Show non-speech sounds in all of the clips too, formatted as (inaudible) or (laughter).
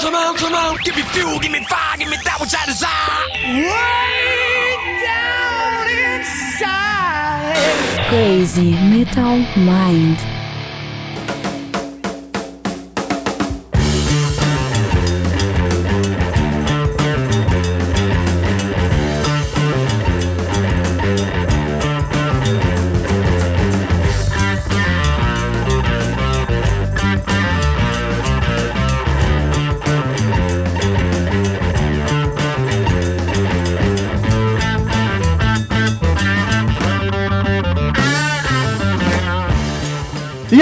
come on, come on. Give me fuel, give me fire, give me that which I desire. Way down inside. Crazy Metal Mind.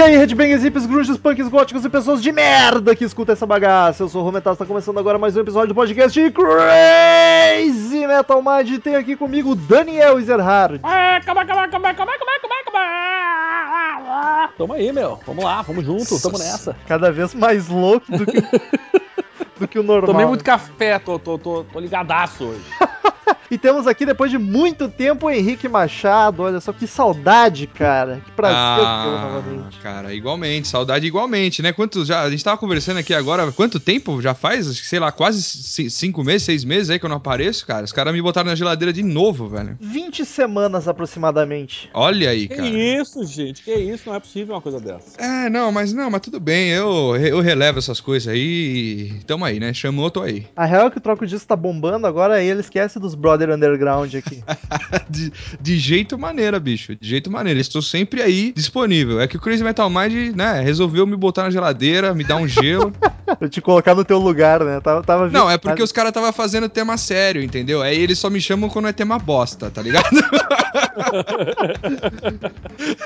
Aí, headbangers, hips, grunges, punks, góticos e pessoas de merda que escutam essa bagaça. Eu sou o Rometal, está começando agora mais um episódio do podcast Crazy Metal Mind. E tem aqui comigo o Daniel Ezerhard. Ah, calma, calma, calma, calma, calma, calma, calma. Tamo aí, meu. Vamos lá, vamos junto, tamo nessa. Cada vez mais louco do que, (laughs) do que o normal. Tomei muito café, tô, tô, tô, tô ligadaço hoje. (laughs) E temos aqui, depois de muito tempo, o Henrique Machado. Olha só que saudade, cara. Que prazer ah, tê-lo novamente. Cara, igualmente, saudade igualmente, né? Quanto já, a gente tava conversando aqui agora, quanto tempo já faz? Acho que, sei lá, quase ci- cinco meses, seis meses aí que eu não apareço, cara. Os caras me botaram na geladeira de novo, velho. 20 semanas aproximadamente. Olha aí, Que cara. isso, gente, que isso, não é possível uma coisa dessa. É, não, mas não, mas tudo bem, eu, eu relevo essas coisas aí e tamo aí, né? Chamou, tô aí. A real é que o troco disso tá bombando, agora aí ele esquece dos brother underground aqui. (laughs) De, de jeito maneira, bicho. De jeito maneira. Estou sempre aí disponível. É que o Crazy Metal Mind, né, resolveu me botar na geladeira, me dar um gelo. (laughs) (laughs) pra te colocar no teu lugar, né? Tava, tava Não, é porque os caras tava fazendo tema sério, entendeu? Aí eles só me chamam quando é tema bosta, tá ligado? (laughs)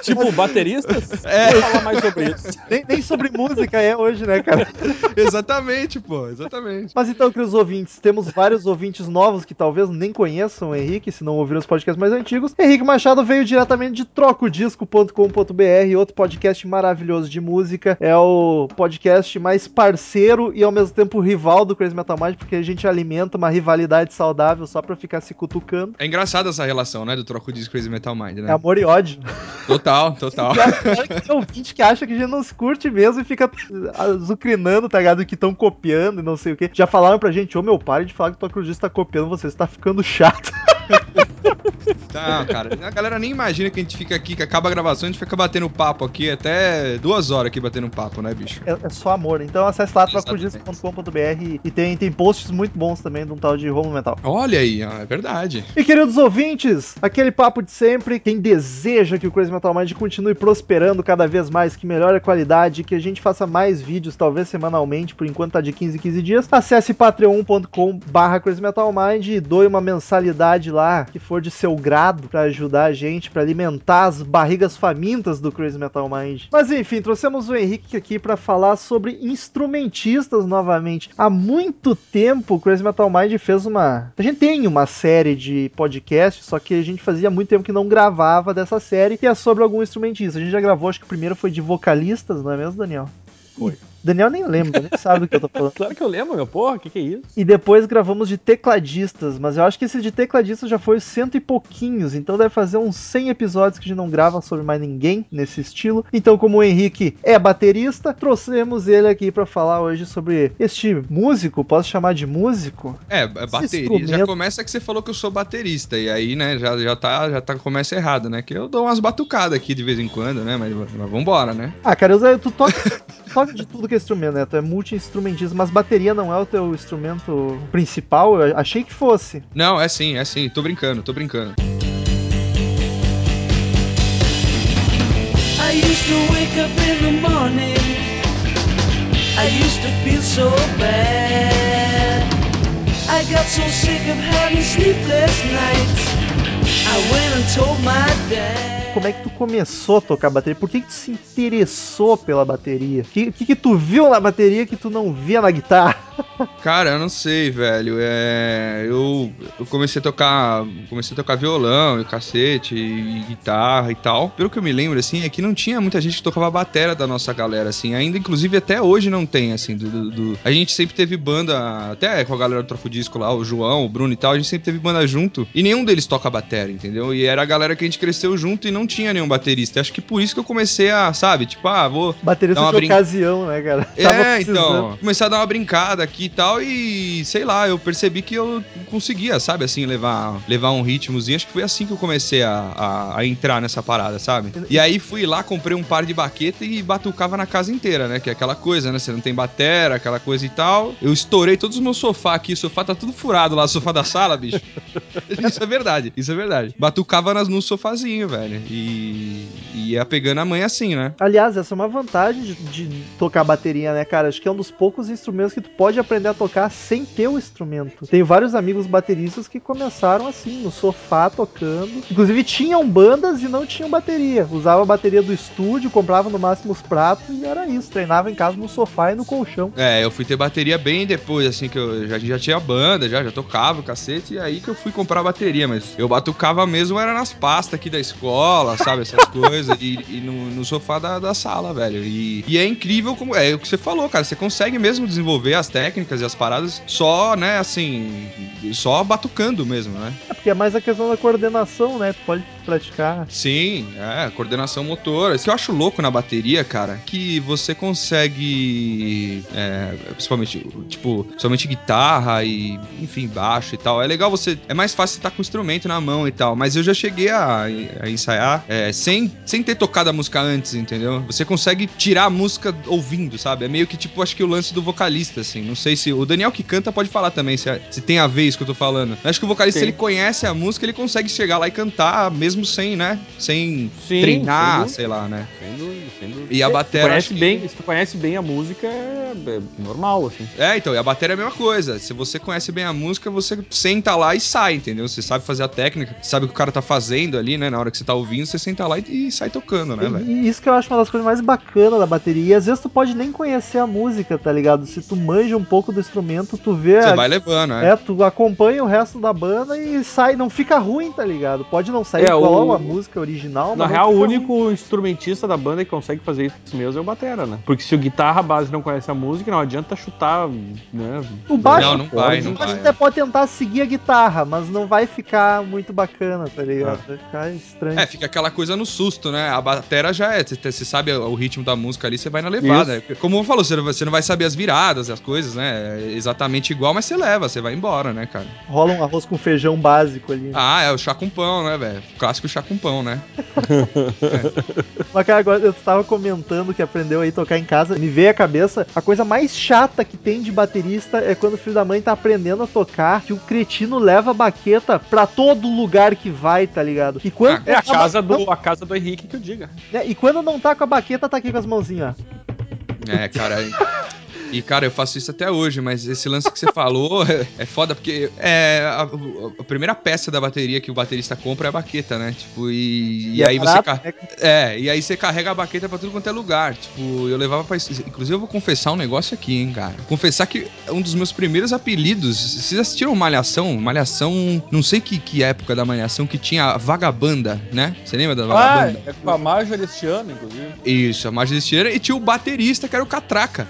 Tipo, bateristas? É. Vou falar mais sobre isso. (laughs) Nem, nem sobre música é hoje, né, cara? exatamente, pô, exatamente. Mas então, queridos ouvintes, temos vários ouvintes novos que talvez nem conheçam o Henrique, se não ouviram os podcasts mais antigos. Henrique Machado veio diretamente de trocodisco.com.br, outro podcast maravilhoso de música. É o podcast mais parceiro e ao mesmo tempo rival do Crazy Metal Mind, porque a gente alimenta uma rivalidade saudável só pra ficar se cutucando. É engraçada essa relação, né, do troco de Crazy Metal Mind, É né? amor e ódio. Total, total. (laughs) Tem ouvinte que acha que a gente não se curte mesmo e fica azucrinando, tá ligado? Que estão copiando e não sei o que. Já falaram pra gente, ô meu, pare de falar que o Tocrudista tá copiando você, você tá ficando chato. (laughs) Não, cara, a galera nem imagina que a gente fica aqui, que acaba a gravação, a gente fica batendo papo aqui até duas horas aqui batendo papo, né, bicho? É, é só amor. Então acesse lá trocudisco.com.br e tem, tem posts muito bons também de um tal de Romulo Metal. Olha aí, é verdade. E queridos ouvintes, aquele papo de sempre, quem deseja que o Crazy Metal Mind continue prosperando cada vez mais, que melhore a qualidade, que a gente faça mais vídeos, talvez semanalmente, por enquanto tá de 15 em 15 dias, acesse patreon.com barra Crazy Metal Mind e doe uma mensalidade lá, que for de seu grado, pra ajudar a gente, pra alimentar as barrigas famintas do Crazy Metal Mind. Mas enfim, trouxemos o Henrique aqui pra falar sobre instrumentistas novamente. Há muito tempo o Crazy Metal Mind fez uma. A gente tem uma série de podcasts, só que a gente fazia muito tempo que não gravava dessa série, que é sobre algum instrumentista. A gente já gravou, acho que o primeiro foi de vocalistas, não é mesmo, Daniel? Foi. Daniel nem lembra, nem sabe do que eu tô falando. (laughs) Claro que eu lembro, meu, porra, que que é isso? E depois gravamos de tecladistas, mas eu acho que esse de tecladistas já foi cento e pouquinhos, então deve fazer uns 100 episódios que a gente não grava sobre mais ninguém nesse estilo. Então, como o Henrique é baterista, trouxemos ele aqui pra falar hoje sobre este músico, posso chamar de músico? É, é bateria. instrumento- Já começa que você falou que eu sou baterista. E aí, né, já, já tá, já tá, começa errado, né? Que eu dou umas batucadas aqui de vez em quando, né? Mas, mas vambora, né? Ah, cara, eu, tu toca, (laughs) tu toca de tudo que é instrumento, né? Tu é multi-instrumentista, mas bateria não é o teu instrumento principal? Eu achei que fosse. Não, é sim, é sim. Tô brincando, tô brincando. I used to wake up in the morning. I used to feel so bad. I got so sick of having sleepless nights. I went and told my dad. Como é que tu começou a tocar bateria? Por que, que tu se interessou pela bateria? O que, que, que tu viu na bateria que tu não via na guitarra? (laughs) Cara, eu não sei, velho. É, eu, eu comecei a tocar, comecei a tocar violão e cacete e guitarra e tal. Pelo que eu me lembro, assim, é que não tinha muita gente que tocava batera da nossa galera, assim. Ainda, inclusive, até hoje não tem, assim. Do, do- do- A gente sempre teve banda, até com a galera do Trofo Disco lá, o João, o Bruno e tal. A gente sempre teve banda junto. E nenhum deles toca batera, entendeu? E era a galera que a gente cresceu junto e não não tinha nenhum baterista. Acho que por isso que eu comecei a, sabe, tipo, ah, vou. Baterista Dá uma de brin- ocasião, né, cara? É, então, comecei a dar uma brincada aqui e tal, e sei lá, eu percebi que eu conseguia, sabe, assim, levar, levar um ritmozinho. Acho que foi assim que eu comecei a, a, a entrar nessa parada, sabe? E aí fui lá, comprei um par de baqueta e batucava na casa inteira, né? Que é aquela coisa, né? Você não tem batera, aquela coisa e tal. Eu estourei todos os meus sofá aqui, o sofá tá tudo furado lá, o sofá da sala, bicho. (laughs) isso é verdade, isso é verdade. Batucava nas, no sofazinho, velho. E, e ia pegando a mãe assim, né? Aliás, essa é uma vantagem de, de tocar bateria, né, cara? Acho que é um dos poucos instrumentos que tu pode aprender a tocar sem ter o instrumento. Tenho vários amigos bateristas que começaram assim, no sofá tocando. Inclusive tinham bandas e não tinham bateria. Usava a bateria do estúdio, comprava no máximo os pratos e era isso. Treinava em casa no sofá e no colchão. É, eu fui ter bateria bem depois, assim, que eu já, já tinha banda, já, já tocava o cacete, e aí que eu fui comprar a bateria, mas eu batucava mesmo, era nas pastas aqui da escola, sabe, essas coisas, e, e no, no sofá da, da sala, velho. E, e é incrível como, é o que você falou, cara, você consegue mesmo desenvolver as técnicas e as paradas só, né, assim, só batucando mesmo, né? É porque é mais a questão da coordenação, né? Tu pode praticar. Sim, é, coordenação motora. Isso que eu acho louco na bateria, cara, que você consegue, é, principalmente, tipo, somente guitarra e, enfim, baixo e tal. É legal você, é mais fácil estar com o instrumento na mão e tal, mas eu já cheguei a, a ensaiar é, sem, sem ter tocado a música antes, entendeu? Você consegue tirar a música ouvindo, sabe? É meio que, tipo, acho que o lance do vocalista, assim. Não sei se, o Daniel que canta pode falar também, se, se tem a ver isso que eu tô falando. Acho que o vocalista, Tem. ele conhece a música, ele consegue chegar lá e cantar, mesmo sem, né? Sem Sim, treinar, sem sei lá, né? Sem dúvida, sem dúvida. E a Se tu batera, conhece que- bem, se tu conhece bem a música, é, é normal, assim. É, então, e a bateria é a mesma coisa. Se você conhece bem a música, você senta lá e sai, entendeu? Você sabe fazer a técnica, sabe o que o cara tá fazendo ali, né? Na hora que você tá ouvindo, você senta lá e, e sai tocando, né, velho? Isso que eu acho uma das coisas mais bacanas da bateria. E às vezes tu pode nem conhecer a música, tá ligado? Se tu manja um pouco do instrumento, tu vê. Você a- vai levando, né? É, tu acompanha o resto da banda e sai, não fica ruim, tá ligado? Pode não sair É, igual o- a música original, Na real, o único instrumentista da banda que consegue fazer isso mesmo é o Batera, né? Porque se o guitarra base não conhece a música, não adianta chutar, né? O baixo, Não, não vai, não vai. até pode tentar seguir a guitarra, mas não vai ficar muito bacana, tá ligado? Vai ficar estranho. É, fica aquela coisa no susto, né? A batera já é, você- você sabe o ritmo da música ali, você vai na levada. Como eu falou, você não vai- saber as viradas, as coisas, né? É exatamente igual, mas você leva, você vai embora, né, cara? Rola um arroz com feijão básico ali. Ah, é o chá com pão, né, velho? Clássico chá com pão, né? (laughs) Mas, cara, agora eu tava comentando que aprendeu aí a tocar em casa. Me veio à cabeça a coisa mais chata que tem de baterista é quando o filho da mãe tá aprendendo a tocar, que o cretino leva a baqueta pra todo lugar que vai, tá ligado? E quando É a tá- casa do, a casa do Henrique que eu diga. né, E quando não tá com a baqueta, tá aqui com as mãozinhas, ó. É, cara. (laughs) E, cara, eu faço isso até hoje, mas esse lance que você falou (laughs) é, é foda, porque é, a, a primeira peça da bateria que o baterista compra é a baqueta, né? Tipo, e, e é aí você. barato, car- né? É, e aí você carrega a baqueta pra tudo quanto é lugar. Tipo, eu levava pra. Inclusive, eu vou confessar um negócio aqui, hein, cara. Confessar que um dos meus primeiros apelidos. Vocês assistiram Malhação? Malhação. Não sei que, que época da Malhação que tinha a Vagabanda, né? Você lembra da Ah, Vagabanda? é com a Marjorie inclusive. Isso, a Estileira. E tinha o baterista, que era o Catraca.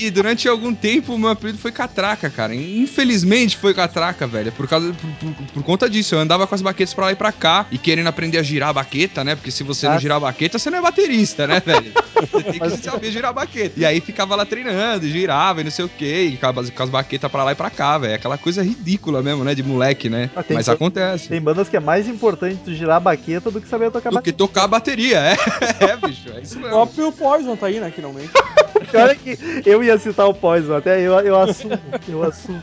E durante algum tempo o meu apelido foi Catraca, cara. Infelizmente foi Catraca, velho. Por, causa, por, por- por conta disso. Eu andava com as baquetas pra lá e pra cá e querendo aprender a girar a baqueta, né? Porque se você não Ah. girar a baqueta, você não é baterista, né, velho? Você tem que saber girar a baqueta. E aí ficava lá treinando, girava e não sei o quê. E com as, com as baquetas pra lá e pra cá, velho. Aquela coisa ridícula mesmo, né? De moleque, né? Ah, tem Mas que- acontece. Tem bandas que é mais importante tu girar a baqueta do que saber tocar Do que baqueta. tocar a bateria, é. (laughs) É, bicho. É isso O mesmo. próprio Poison tá aí, né, finalmente. (laughs) Pior é que eu ia citar o Poison, até eu, eu assumo, eu assumo.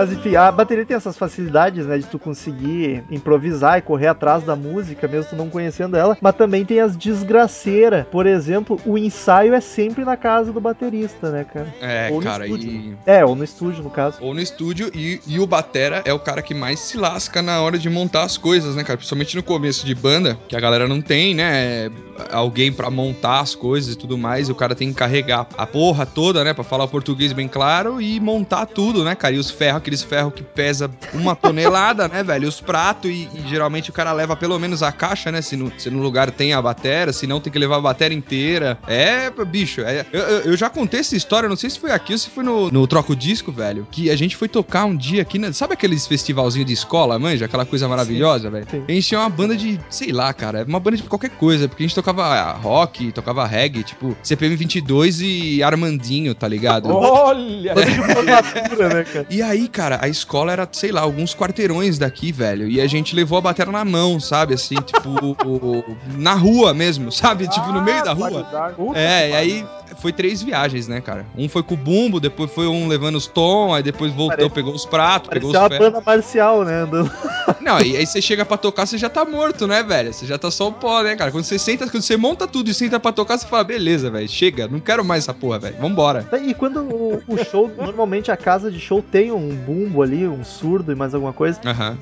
Mas enfim, a bateria tem essas facilidades, né, de tu conseguir improvisar e correr atrás da música, mesmo tu não conhecendo ela, mas também tem as desgraceiras. Por exemplo, o ensaio é sempre na casa do baterista, né, cara? É, Ou cara, estúdio, e. É, ou no estúdio, no caso. Ou no estúdio, e, e o Batera é o cara que mais se lasca na hora de montar as coisas, né, cara? Principalmente no começo de banda, que a galera não tem, né? Alguém pra montar as coisas e tudo mais, e o cara tem que carregar a porra toda, né? Pra falar o português bem claro e montar tudo, né, cara? E os ferros que aqueles ferros que pesa uma tonelada, né, velho? Os pratos e, e geralmente o cara leva pelo menos a caixa, né? Se no, se no lugar tem a bateria, se não tem que levar a bateria inteira. É, bicho, é- eu, eu- já contei essa história, não sei se foi aqui ou se foi no, no Troco Disco, velho, que a gente foi tocar um dia aqui, na, sabe aqueles festivalzinho de escola, manja? Aquela coisa maravilhosa, velho? A gente tinha uma banda de, sei lá, cara, uma banda de qualquer coisa, porque a gente tocava rock, tocava reggae, tipo CPM 22 e Armandinho, tá ligado? Olha! (laughs) De formatura, né, cara? E aí, cara, a escola era, sei lá, alguns quarteirões daqui, velho. E a gente levou a bateria na mão, sabe? Assim, tipo, o- (laughs) o- na rua mesmo, sabe? Tipo, no meio da rua. É, e aí foi três viagens, né, cara? Um foi com o bumbo, depois foi um levando os tom, aí depois voltou, Parece- pegou os pratos, pegou os ferros. banda marcial, né? Andando. (laughs) Não, e aí você chega pra tocar, você já tá morto, né, velho? Você já tá só o pó, né, cara? Quando você senta, quando você monta tudo e senta pra tocar, você fala, beleza, velho, chega, não quero mais essa porra, velho, vambora. E quando o, o show, normalmente a casa de show tem um bumbo ali, um surdo e mais alguma coisa. Aham.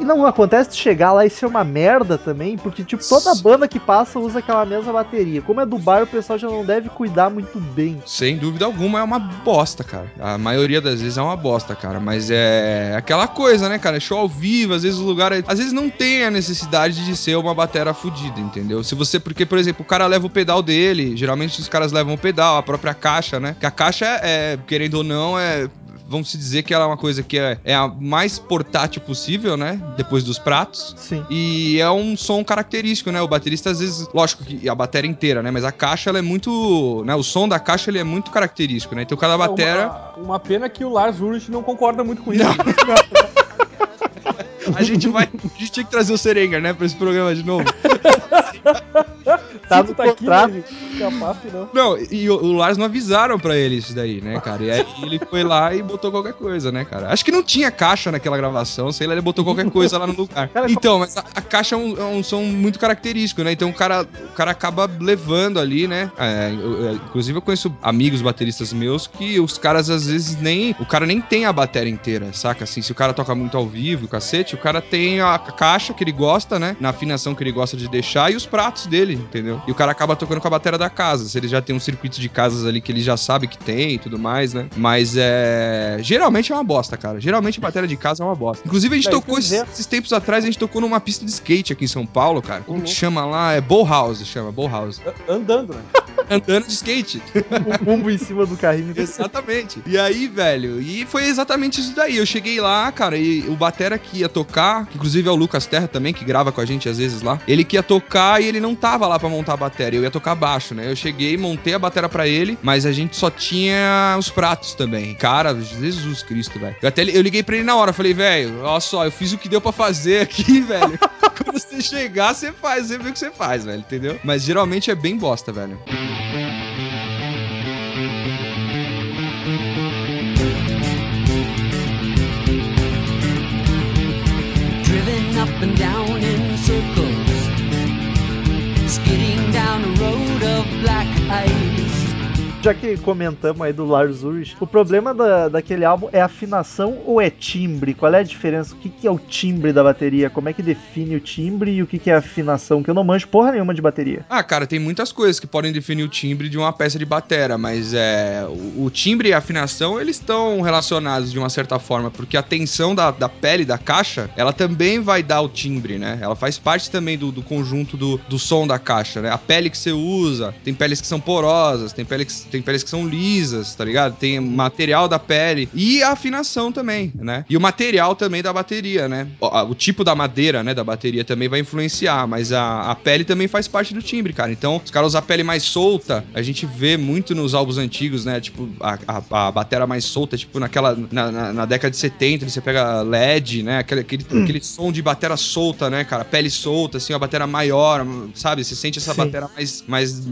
E não acontece de chegar lá e ser uma merda também, porque, tipo, toda banda que passa usa aquela mesma bateria. Como é do bar, o pessoal já não deve cuidar muito bem. Sem dúvida alguma é uma bosta, cara. A maioria das vezes é uma bosta, cara. Mas é aquela coisa, né, cara? Show ao vivo, às vezes o lugar. é- Às vezes não tem a necessidade de ser uma batera fodida, entendeu? Se você. Porque, por exemplo, o cara leva o pedal dele. Geralmente os caras levam o pedal, a própria caixa, né? Que a caixa é, querendo ou não, é. Vamos se dizer que ela é uma coisa que é, é a mais portátil possível, né? Depois dos pratos. Sim. E é um som característico, né? O baterista, às vezes, lógico que a bateria inteira, né? Mas a caixa, ela é muito. Né? O som da caixa, ele é muito característico, né? Então cada bateria. Uma, uma pena que o Lars Ulrich não concorda muito com isso. (laughs) A gente vai. A gente tinha que trazer o Serenga, né? Pra esse programa de novo. Tá no tá aqui, contrato. né, não. Não, e o, o Lars não avisaram pra ele isso daí, né, cara? E aí ele foi lá e botou qualquer coisa, né, cara? Acho que não tinha caixa naquela gravação, sei lá, ele botou qualquer coisa lá no lugar. Então, mas a, a caixa é um, é um som muito característico, né? Então o cara, o cara acaba levando ali, né? É, eu- eu- inclusive eu conheço amigos bateristas meus que os caras às vezes nem. O cara nem tem a bateria inteira, saca? Assim, se o cara toca muito ao vivo, o cacete, o cara tem a caixa que ele gosta, né? Na afinação que ele gosta de deixar e os pratos dele, entendeu? E o cara acaba tocando com a bateria da casa. Se ele já tem um circuito de casas ali que ele já sabe que tem e tudo mais, né? Mas é. Geralmente é uma bosta, cara. Geralmente a bateria de casa é uma bosta. Inclusive, a gente Daí tocou esses, esses tempos atrás, a gente tocou numa pista de skate aqui em São Paulo, cara. Como que chama lá? É Bowhouse, chama, Bowhouse. Andando, né? (laughs) Andando de skate. (laughs) O bumbo em cima do carrinho. Exatamente. E aí, velho, e foi exatamente isso daí. Eu cheguei lá, cara, e o Batera que ia tocar, que inclusive é o Lucas Terra também, que grava com a gente às vezes lá, ele que ia tocar e ele não tava lá pra montar a bateria, eu ia tocar baixo, né? Eu cheguei, montei a bateria pra ele, mas a gente só tinha os pratos também. Cara, Jesus Cristo, velho. Eu até eu liguei pra ele na hora, falei, velho, olha só, eu fiz o que deu pra fazer aqui, (laughs) velho. Quando você chegar, você faz, você vê o que você faz, velho, entendeu? Mas geralmente é bem bosta, velho. Ice. Já que comentamos aí do Lars Ulrich, o problema da, daquele álbum é afinação ou é timbre? Qual é a diferença? O que, que é o timbre da bateria? Como é que define o timbre e o que, que é afinação? Que eu não manjo porra nenhuma de bateria. Ah, cara, tem muitas coisas que podem definir o timbre de uma peça de batera, mas é o, o timbre e a afinação eles estão relacionados de uma certa forma, porque a tensão da, da pele da caixa, ela também vai dar o timbre, né? Ela faz parte também do, do conjunto do, do som da caixa, né? A pele que você usa, tem peles que são porosas, tem peles que, tem peles que são lisas, tá ligado? Tem material da pele e a afinação também, né? E o material também da bateria, né? O, o tipo da madeira, né, da bateria também vai influenciar, mas a, a pele também faz parte do timbre, cara. Então, os caras usam a pele mais solta, a gente vê muito nos álbuns antigos, né? Tipo, a, a, a bateria mais solta, tipo, naquela. Na, na, na década de 70, você pega LED, né? Aquele, aquele, aquele som de bateria solta, né, cara? Pele solta, assim, a bateria maior, sabe? Você sente essa Sim. bateria mais, mais.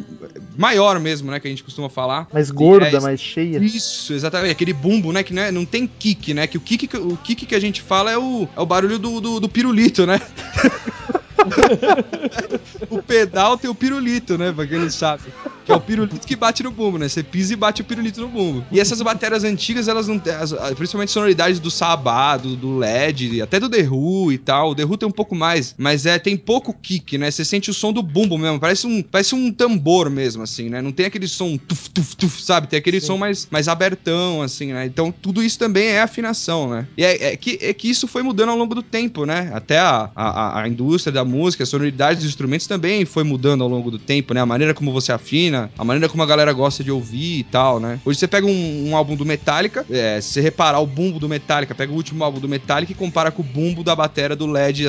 maior mesmo, né? Que a gente costuma falar. Mais gorda, é mais cheia. Isso, exatamente. Aquele bumbo, né? Que não, é- não tem kick, né? Que o kick, que- o kick que a gente fala é o, é o barulho do, do, do pirulito, né? (laughs) o pedal tem o pirulito, né? Pra quem não sabe. É o pirulito que bate no bumbo, né? Você pisa e bate o pirulito no bumbo. E essas baterias antigas, elas não têm, principalmente sonoridades do Sabá, do, do LED, até do The Who e tal. O The Who tem um pouco mais, mas é tem pouco kick, né? Você sente o som do bumbo mesmo, parece um, parece um tambor mesmo, assim, né? Não tem aquele som tuf, tuf, tuf, sabe? Tem aquele som mais, mais abertão, assim, né? Então tudo isso também é afinação, né? E é, é que, é que isso foi mudando ao longo do tempo, né? Até a, a, a indústria da música, a sonoridade dos instrumentos também foi mudando ao longo do tempo, né? A maneira como você afina, a maneira como a galera gosta de ouvir e tal, né? Hoje você pega um, um álbum do Metallica, é, se você reparar o bumbo do Metallica, pega o último álbum do Metallica e compara com o bumbo da batera do LED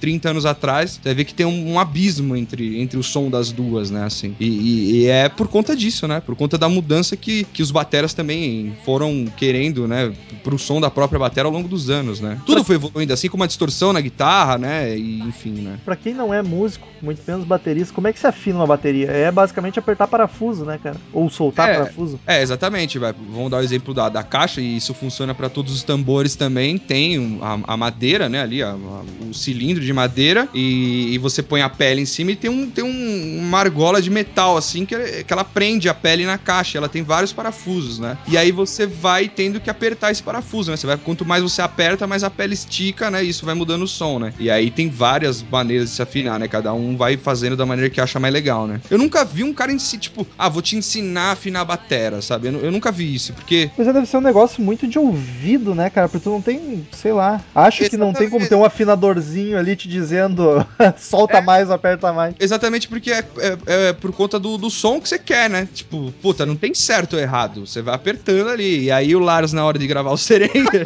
30 anos atrás, você ver que tem um, um abismo entre, entre o som das duas, né, assim. E, e- e é por conta disso, né? Por conta da mudança que, que os bateras também foram querendo, né? Pro som da própria batera ao longo dos anos, né? Tudo foi evoluindo, assim como a distorção na guitarra, né? E enfim, né? Pra quem não é músico, muito menos baterista, como é que se afina uma bateria? É basicamente apertar parafuso, né, cara? Ou soltar É. parafuso. É, exatamente. Vai. Vamos dar o exemplo da, da caixa, e isso funciona para todos os tambores também. Tem a, a madeira, né? Ali, a- a- o cilindro de madeira, e, e você põe a pele em cima e tem, um, tem um, uma argola de metal, assim, que, que ela prende a pele na caixa. Ela tem vários parafusos, né? E aí você vai tendo que apertar esse parafuso, né? Você vai, quanto mais você aperta, mais a pele estica, né? E isso vai mudando o som, né? E aí tem várias maneiras de se afinar, né? Cada um vai fazendo da maneira que acha mais legal, né? Eu nunca vi um cara em si, tipo, ah, vou te ensinar a afinar a batera, sabe? Eu, eu nunca vi isso, porque Mas deve ser um negócio muito de ouvido, né, cara? Porque tu não tem, sei lá. Acho que não tem como Exatamente. ter um afinadorzinho ali te dizendo (laughs) solta mais, aperta mais. Exatamente porque é, é- é por conta do, do som que você quer, né? Tipo, puta, não tem certo ou errado. Você vai apertando ali. E aí o Lars, na hora de gravar o (laughs) Serenga,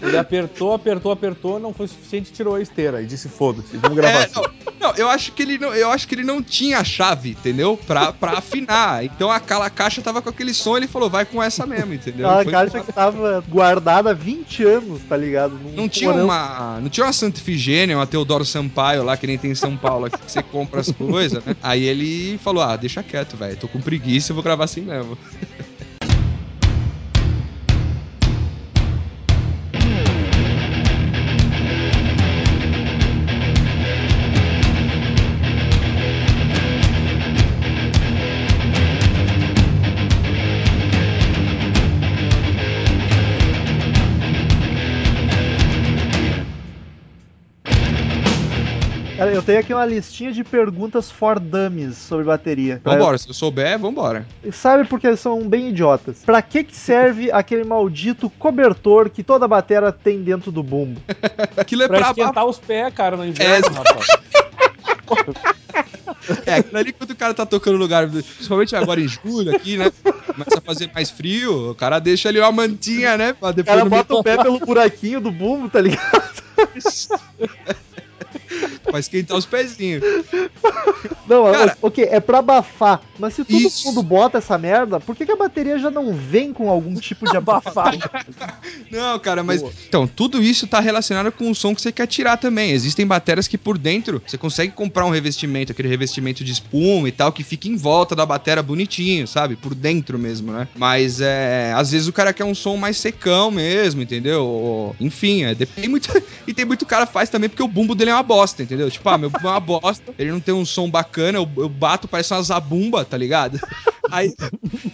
Ele apertou, apertou, apertou, não foi suficiente, tirou a esteira e disse foda-se, vamos gravar É, assim. não, não, eu acho que ele não, eu acho que ele não tinha a chave, entendeu? Pra, pra afinar. Então aquela caixa tava com aquele som, ele falou, vai com essa mesmo, entendeu? Aquela Foi- caixa que tava guardada há 20 anos, tá ligado? Num Não tinha uma, não tinha uma Santa Ifigênia, uma Teodoro Sampaio lá que nem tem em São Paulo, aqui, que você compra as coisas, né? Aí ele falou: "Ah, deixa quieto, velho. Tô com preguiça, eu vou gravar assim mesmo". Tenho aqui uma listinha de perguntas for dummies sobre bateria. Vambora, se eu souber, vambora. E Sabe porque eles são bem idiotas? Pra que que serve aquele maldito cobertor que toda batera tem dentro do bumbo? (laughs) Aquilo é Pra pra, esquentar os pés, cara, no inverno, É, rapaz. (laughs) É, aquilo ali quando o cara tá tocando no lugar, principalmente agora em julho aqui, né? Começa a fazer mais frio, o cara deixa ali uma mantinha, né? Pra O depois cara bota o pé pelo buraquinho do bumbo, tá ligado? (laughs) (laughs) pra esquentar os pezinhos. Não, Cara- o- ok, é pra abafar. Mas se todo Isso. mundo bota essa merda, por que, que a bateria já não vem com algum tipo de (laughs) abafador? Não, cara, mas. Então, tudo isso tá relacionado com o som que você quer tirar também. Existem baterias que por dentro você consegue comprar um revestimento, aquele revestimento de espuma e tal, que fica em volta da bateria bonitinho, sabe? Por dentro mesmo, né? Mas é. Às vezes o cara quer um som mais secão mesmo, entendeu? Enfim, é, depende muito. (laughs) e tem muito cara que faz também porque o bumbo dele é uma bosta, entendeu? Tipo, ah, meu é uma bosta, ele não tem um som bacana, eu, eu bato, parece uma zabumba, tá ligado? (laughs) Aí,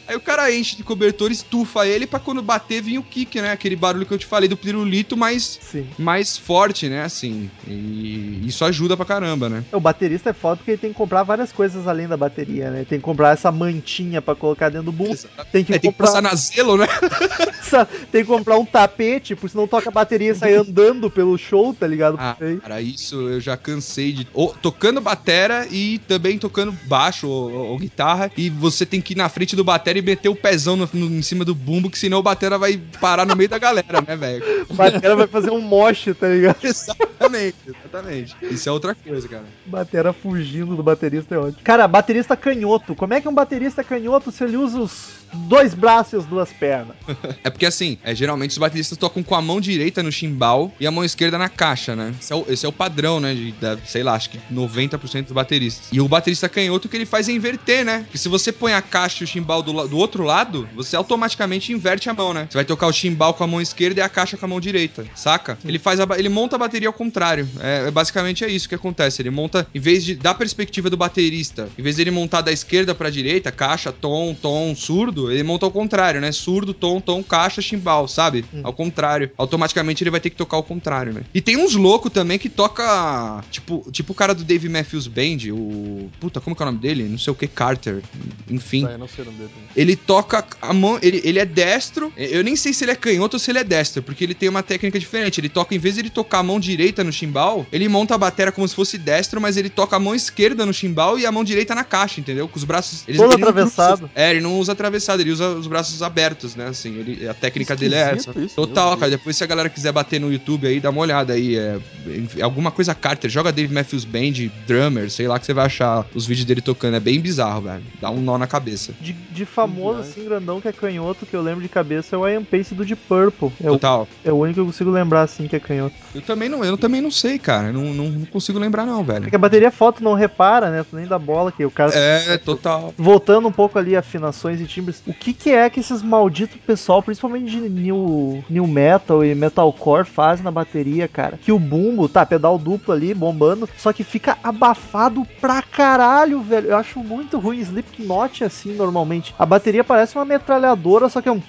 aí o cara enche de cobertor, estufa ele pra quando bater vir o kick, né? Aquele barulho que eu te falei do pirulito mais, Sim. mais forte, né? Assim. E isso ajuda pra caramba, né? O baterista é foda porque ele tem que comprar várias coisas além da bateria, né? Tem que comprar essa mantinha pra colocar dentro do bumbo. Tem que É, tem que comprar passar na zelo, né? (laughs) tem que comprar um tapete, porque senão toca a bateria e sai andando pelo show, tá ligado? Ah, cara, isso eu já cansei de. Ou, tocando batera e também tocando baixo ou, ou guitarra. E você tem que ir na frente do batera e meter o pezão no- no- em cima do bumbo, que senão o batera vai parar no meio da galera, né, velho? O batera vai fazer um moche, tá ligado? (laughs) Exatamente, exatamente. Isso é outra coisa, cara. Batera fugindo do baterista é ótimo. Cara, baterista canhoto. Como é que um baterista canhoto se ele usa os dois braços e as duas pernas? (laughs) É porque assim, é, geralmente os bateristas tocam com a mão direita no chimbal e a mão esquerda na caixa, né? Esse é o, esse é o padrão, né? De, da- sei lá, acho que 90% dos bateristas. E o baterista canhoto que ele faz é inverter, né? Porque se você põe a caixa e o chimbal do, do outro lado, você automaticamente inverte a mão, né? Você vai tocar o chimbal com a mão esquerda e a caixa com a mão direita, saca? Ele faz a, ele monta a bateria ao contrário. É, é basicamente é isso que acontece. Ele monta, em vez de da perspectiva do baterista, em vez dele montar da esquerda pra direita, caixa, tom, tom, surdo, ele monta ao contrário, né? Surdo, tom, tom, caixa, chimbal, sabe? Ao contrário. Automaticamente ele vai ter que tocar ao contrário, né? E tem uns loucos também que toca, tipo, tipo o cara do Dave Matthews Band, o puta, como que é o nome dele? Não sei o que Carter. Enfim, Tá, não sei o nome dele. ele toca a mão, ele, ele é destro. Eu nem sei se ele é canhoto ou se ele é destro, porque ele tem uma técnica diferente. Ele toca, em vez de ele tocar a mão direita no chimbal, ele monta a bateria como se fosse destro, mas ele toca a mão esquerda no chimbal e a mão direita na caixa, entendeu? Com os braços. Ele, Todo ele atravessado. cruza. É, ele não usa atravessado, ele usa os braços abertos, né? Assim, ele, a técnica dele é essa. Esquisito isso, Total, cara. Depois, se a galera quiser bater no YouTube aí, dá uma olhada aí. É, é alguma coisa Carter, joga Dave Matthews Band, drummer, sei lá que você vai achar os vídeos dele tocando. É bem bizarro, velho. Dá um nó na cabeça. De, de famoso, assim, grandão que é canhoto, que eu lembro de cabeça é o Ian Pace do Deep Purple. É o, Total. é o único que eu consigo lembrar, assim, que é canhoto. Eu também não, eu também não sei, cara. Não, não, não consigo lembrar, não, É velho. que a bateria foto não repara, né? Nem dá bola, que o cara... É, total. Voltando um pouco ali, afinações e timbres, o que que é que esses malditos pessoal, principalmente de new, new metal e metalcore, fazem na bateria, cara? Que o bumbo, tá, pedal duplo ali, bombando, só que fica abafado pra caralho, velho. Eu acho muito ruim. Slipknot assim, normalmente. A bateria parece uma metralhadora, só que é um...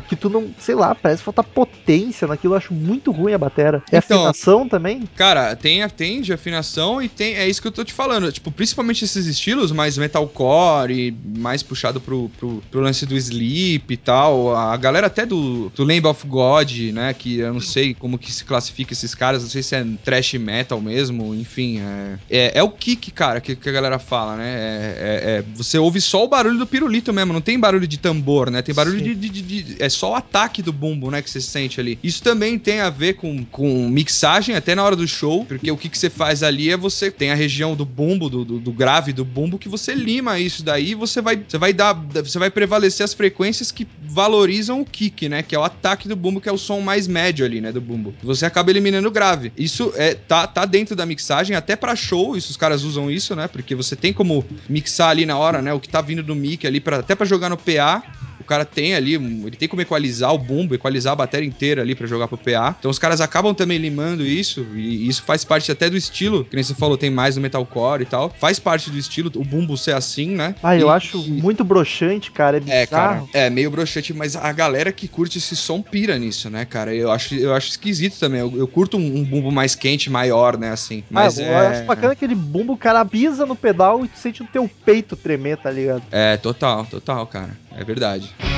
Que tu não, sei lá, parece falta potência naquilo. Eu acho muito ruim a batera. É Então, afinação também? Cara, tem, tem de afinação e tem. É isso que eu tô te falando. Tipo, principalmente esses estilos mais metalcore e mais puxado pro, pro, pro lance do sleep e tal. A galera até do, do Lamb of God, né? Que eu não sei como que se classifica esses caras. Não sei se é trash metal mesmo. Enfim, é, é, é o kick, cara, que, que a galera fala, né? É, é- é- você ouve só o barulho do pirulito mesmo. Não tem barulho de tambor, né? Tem barulho de, de- de- de- É só o ataque do bumbo, né? Que você sente ali. Isso também tem a ver com, com mixagem, até na hora do show. Porque o que, que você faz ali é você tem a região do bumbo, do, do, do grave do bumbo, que você lima isso daí e você vai, você vai dar. Você vai prevalecer as frequências que valorizam o kick, né? Que é o ataque do bumbo, que é o som mais médio ali, né? Do bumbo. Você acaba eliminando o grave. Isso é, tá, tá dentro da mixagem, até pra show, isso os caras usam isso, né? Porque você tem como mixar ali na hora, né? O que tá vindo do mic ali, pra, até pra jogar no PA. O cara tem ali, ele tem como equalizar o bumbo, equalizar a bateria inteira ali pra jogar pro PA. Então os caras acabam também limando isso, e isso faz parte até do estilo, que nem você falou, tem mais no metalcore e tal. Faz parte do estilo, o bumbo ser assim, né? Ah, eu E- acho muito broxante, cara. É bizarro. é, cara, é meio broxante, mas a galera que curte esse som pira nisso, né, cara? Eu acho, eu acho esquisito também. Eu, eu curto um, um bumbo mais quente, maior, né, assim. Mas ah, é... eu acho bacana aquele bumbo, o cara pisa no pedal e tu sente o teu peito tremer, tá ligado? É, total, total, cara. É verdade.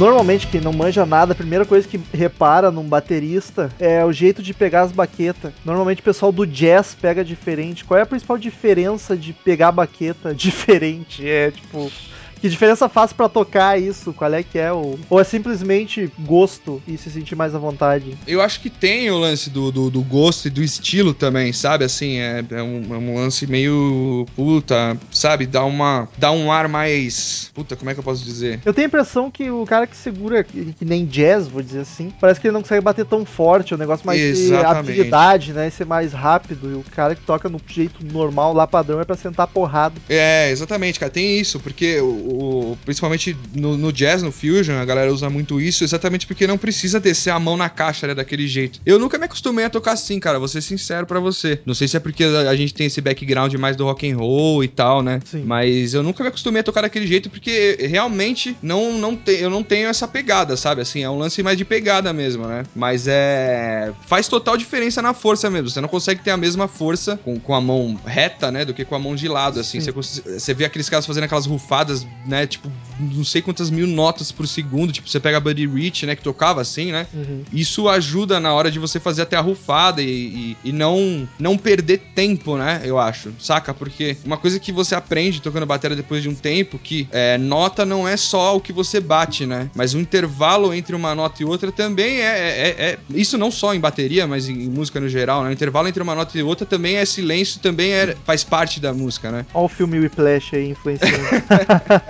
Normalmente, quem não manja nada, a primeira coisa que repara num baterista é o jeito de pegar as baquetas. Normalmente o pessoal do jazz pega diferente. Qual é a principal diferença de pegar a baqueta (laughs) diferente? É tipo. Que diferença faz pra tocar isso? Qual é que é o. Ou é simplesmente gosto e se sentir mais à vontade? Eu acho que tem o lance do, do, do gosto e do estilo também, sabe? Assim, é, é, um, é um lance meio. Puta, sabe? Dá uma. Dá um ar mais. Puta, como é que eu posso dizer? Eu tenho a impressão que o cara que segura, que nem jazz, vou dizer assim, parece que ele não consegue bater tão forte, é um negócio mais de Exatamente. habilidade, né? Ser mais rápido. E o cara que toca no jeito normal, lá padrão, é pra sentar porrada. É, exatamente, cara. Tem isso, porque o, o- principalmente no, no jazz, no fusion, a galera usa muito isso, exatamente porque não precisa descer a mão na caixa, né, daquele jeito. Eu nunca me acostumei a tocar assim, cara, vou ser sincero pra você. Não sei se é porque a, a gente tem esse background mais do rock and roll e tal, né? Sim. Mas eu nunca me acostumei a tocar daquele jeito porque realmente não, não te, eu não tenho essa pegada, sabe? Assim, é um lance mais de pegada mesmo, né? Mas é. Faz total diferença na força mesmo. Você não consegue ter a mesma força com, com a mão reta, né? Do que com a mão de lado, assim. Sim. Você, você vê aqueles caras fazendo aquelas rufadas né, tipo, não sei quantas mil notas por segundo, tipo, você pega a Buddy Rich, né, que tocava assim, né? Uhum. Isso ajuda na hora de você fazer até a rufada e, e, e não, não perder tempo, né? Eu acho, saca? Porque uma coisa que você aprende tocando bateria depois de um tempo, que é, nota não é só o que você bate, né? Mas o intervalo entre uma nota e outra também é, é- é- Isso não só em bateria, mas em, em música no geral, né? O intervalo entre uma nota e outra também é silêncio, também é, faz parte da música, né? Olha o filme Whiplash aí influenciando. (laughs)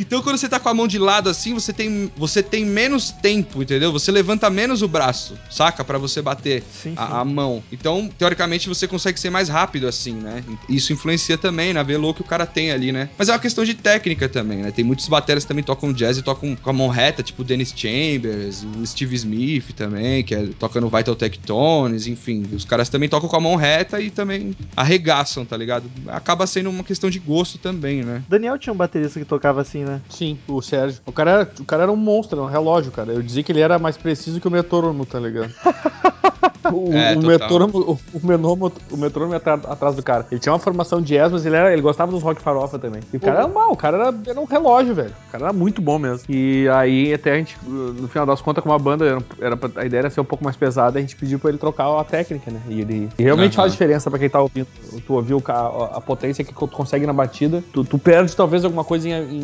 Então, quando você tá com a mão de lado assim, você tem, você tem menos tempo, entendeu? Você levanta menos o braço, saca? Pra você bater Sim, sim. a, a mão. Então, teoricamente, você consegue ser mais rápido assim, né? Isso influencia também na velo que o cara tem ali, né? Mas é uma questão de técnica também, né? Tem muitos bateras que também tocam jazz e tocam com a mão reta, tipo o Dennis Chambers, o Steve Smith também, que é, toca no Vital Tectones, enfim. Os caras também tocam com a mão reta e também arregaçam, tá ligado? Acaba sendo uma questão de gosto também, né? Daniel tinha um baterista que tocava assim, né? Sim, o Sérgio. O cara, era- o cara era um monstro, era um relógio, cara. Eu dizia que ele era mais preciso que o metrônomo, tá ligado? (laughs) O, É, o metrônomo, o, o, menônomo- o metrônomo atrás do cara. Ele tinha uma formação de jazz, mas ele, era, ele gostava dos rock farofa também. E o cara era mal, o cara era, era um relógio, velho. O cara era muito bom mesmo. E aí, até a gente, no final das contas, como a banda era, era a ideia era ser um pouco mais pesada, a gente pediu pra ele trocar a técnica, né? E ele e realmente Aham. faz diferença pra quem tá ouvindo. Tu ouviu a, a potência que tu consegue na batida. Tu, tu perde talvez alguma coisa em,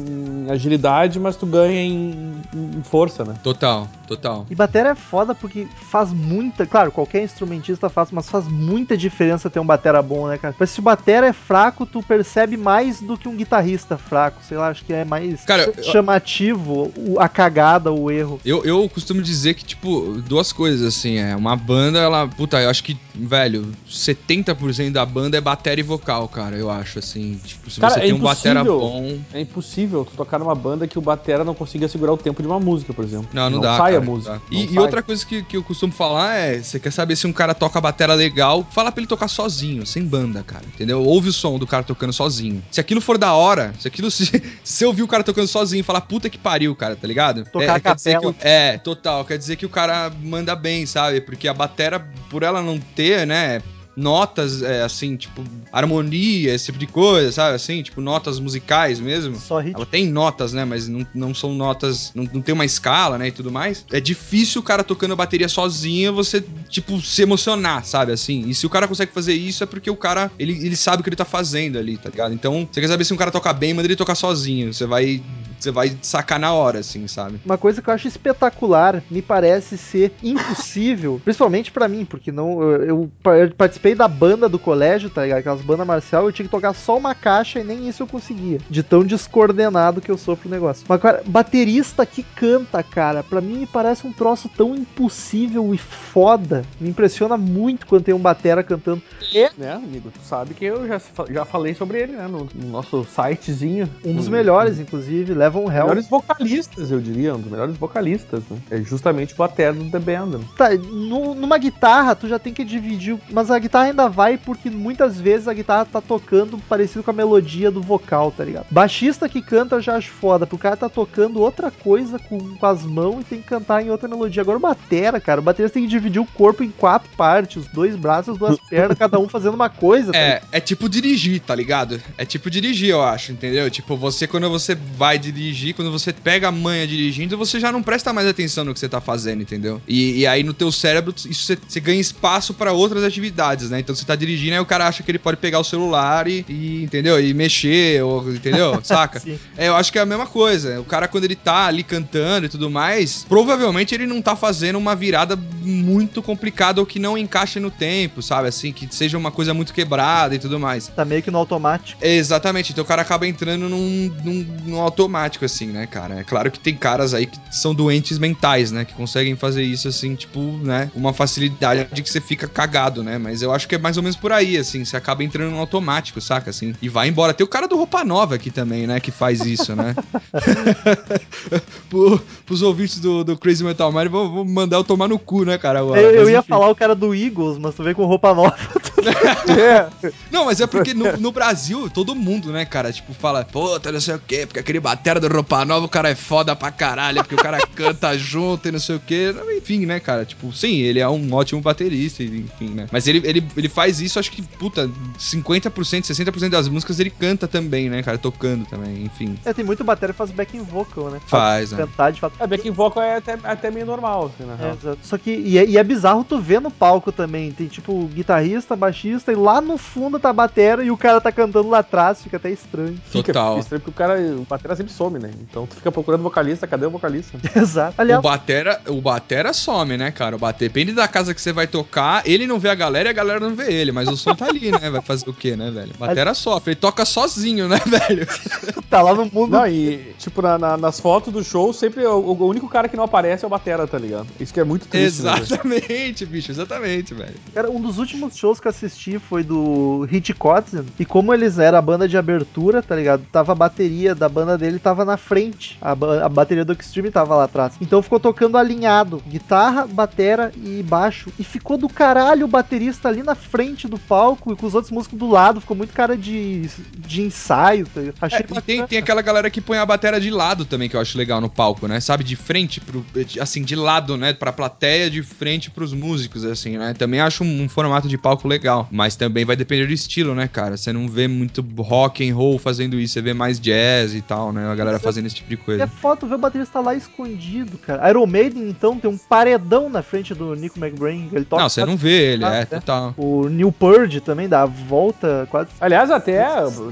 em agilidade, mas tu ganha em, em força, né? Total, total. E batera é foda porque faz muita. Claro, qualquer instrumentista faz, mas faz muita diferença ter um batera bom, né, cara? Mas se o batera é fraco, tu percebe mais do que um guitarrista fraco. Sei lá, acho que é mais Cara, eu- chamativo o- a cagada, o erro. Eu, eu costumo dizer que, tipo, duas coisas, assim, é. Uma banda, ela. Puta, eu acho que, velho, 70% da banda é bateria e vocal, cara, eu acho, assim. Tipo, se Cara, você é tem um batera bom. É impossível tu tocar numa banda que o batera não consiga segurar o tempo de uma música, por exemplo. Não, não, dá. sai cara, a não música. dá. não E, e outra coisa que, que eu costumo falar é: você quer saber se um cara toca batera legal, fala pra ele tocar sozinho, sem banda, cara. Entendeu? Ouve o som do cara tocando sozinho. Se aquilo for da hora, se aquilo. Se, (laughs) se eu ouvir o cara tocando sozinho e falar puta que pariu, cara, tá ligado? Tocar a quer dizer que É, total. Quer dizer que o cara manda bem, sabe? Porque a batera, por ela não ter, né? Notas, é, assim, tipo, harmonia, esse tipo de coisa, sabe? Assim, tipo, notas musicais mesmo. Só ritmo. Ela tem notas, né? Mas não, não são notas. Não, não tem uma escala, né? E tudo mais. É difícil o cara tocando bateria sozinho você, tipo, se emocionar, sabe? Assim. E se o cara consegue fazer isso é porque o cara, ele, ele sabe o que ele tá fazendo ali, tá ligado? Então, você quer saber se um cara toca bem, manda ele tocar sozinho. Você vai. Você vai sacar na hora, assim, sabe? Uma coisa que eu acho espetacular, me parece ser impossível, (laughs) principalmente pra mim, porque não eu, eu pa- eu participei da banda do colégio, tá ligado? Aquelas bandas marcial, eu tinha que tocar só uma caixa e nem isso eu conseguia, de tão descoordenado que eu sou pro negócio. Mas cara, baterista que canta, cara, pra mim me parece um troço tão impossível e foda. Me impressiona muito quando tem um batera cantando. Né, amigo? Tu sabe que eu já, já falei sobre ele, né? No, no nosso sitezinho. Um dos melhores, inclusive, leva um réu. melhores vocalistas, eu diria, um dos melhores vocalistas, né? É justamente o batera do The Band. né? Tá, nu- numa guitarra tu já tem que dividir, mas a guitarra ainda vai porque muitas vezes a guitarra tá tocando parecido com a melodia do vocal, tá ligado? Baixista que canta eu já acho foda, porque o cara tá tocando outra coisa com, com as mãos e tem que cantar em outra melodia. Agora o batera, cara, o baterista tem que dividir o corpo em quatro partes, os dois braços, as duas (laughs) pernas, cada um fazendo uma coisa. tá? É, é tipo dirigir, tá ligado? É tipo dirigir, eu acho, entendeu? Tipo, você, quando você vai dirigir, quando você pega a manha dirigindo, você já não presta mais atenção no que você tá fazendo, entendeu? E, e aí no teu cérebro, isso você, você ganha espaço pra outras atividades, né? Então você tá dirigindo, aí o cara acha que ele pode pegar o celular e, e, entendeu? E mexer, ou, entendeu? (laughs) Saca? É, eu acho que é a mesma coisa. O cara, quando ele tá ali cantando e tudo mais, provavelmente ele não tá fazendo uma virada muito complicada ou que não encaixe no tempo, sabe? Assim, que seja uma coisa muito quebrada e tudo mais. Tá meio que no automático. Exatamente, então o cara acaba entrando num, num, num automático, assim, né, cara? É claro que tem caras aí que são doentes mentais, né? Que conseguem fazer isso, assim, tipo, né? Uma facilidade de que você fica cagado, né? Mas eu acho que é mais ou menos por aí, assim, você acaba entrando num automático, saca? Assim, e vai embora. Tem o cara do Roupa Nova aqui também, né? Que faz isso, né? (laughs) Pro, pros ouvintes do, do Crazy Metal Mind, vou, vou mandar eu tomar no cu, né, cara? agora. Eu, eu ia enfim. falar o cara do Eagles, mas tu vem com roupa nova. (laughs) É. Não, mas é porque no, no Brasil, todo mundo, né, cara, tipo, fala, puta, não sei o quê, porque aquele batera do Roupa Nova, o cara é foda pra caralho, porque o cara (laughs) canta junto e não sei o quê. Enfim, né, cara, tipo, sim, ele é um ótimo baterista, enfim, né. Mas ele, ele, ele faz isso, acho que, puta, 50%, 60% das músicas ele canta também, né, cara, tocando também, enfim. É, tem muito bateria que faz backing vocal, né? Faz, né. Cantar de fato. É, backing vocal é até, até meio normal, assim, na É, real. exato. Só que, e é, e é bizarro tu ver no palco também. Tem tipo guitarrista, baixista, e lá no fundo tá a batera e o cara tá cantando lá atrás, fica até estranho. Fica Total. estranho porque o cara, o batera sempre some, né? Então tu fica procurando vocalista, cadê o vocalista? (laughs) Exato. O Aliás, batera, o batera some, né, cara? O bate, depende da casa que você vai tocar, ele não vê a galera e a galera não vê ele, mas o som tá ali, né? Vai fazer o quê, né, velho? Batera sofre, ele toca sozinho, né, (laughs) velho? (laughs) tá lá no mundo. Não, e tipo, na- na- nas fotos do show, sempre o, o único cara que não aparece é o batera, tá ligado? Isso que é muito triste, né? Exatamente, bicho, exatamente, velho. Cara, um dos últimos shows que eu assisti foi do Hit Kotzen. E como eles eram a banda de abertura, tá ligado? Tava a bateria da banda dele tava na frente. A, a bateria do Extreme tava lá atrás. Então ficou tocando alinhado: guitarra, batera e baixo. E ficou do caralho o baterista ali na frente do palco e com os outros músicos do lado. Ficou muito cara de, de ensaio, tá? Achei É, e tem, tem aquela galera que põe a bateria de lado também, que eu acho legal no palco, né? Sabe, de frente, pro, assim, de lado, né? Pra plateia, de frente pros músicos, assim, né? Também acho um, um formato de palco legal. Mas também vai depender do estilo, né, cara? Você não vê muito rock and roll fazendo isso, você vê mais jazz e tal, né? A galera fazendo esse tipo de E é coisa. foto ver o baterista lá escondido, cara. Iron Maiden, então, tem um paredão na frente do Nico McBrain. Ele toca Não, você não vê ele, é, é. total. O New Purge também dá a volta quase. Aliás, até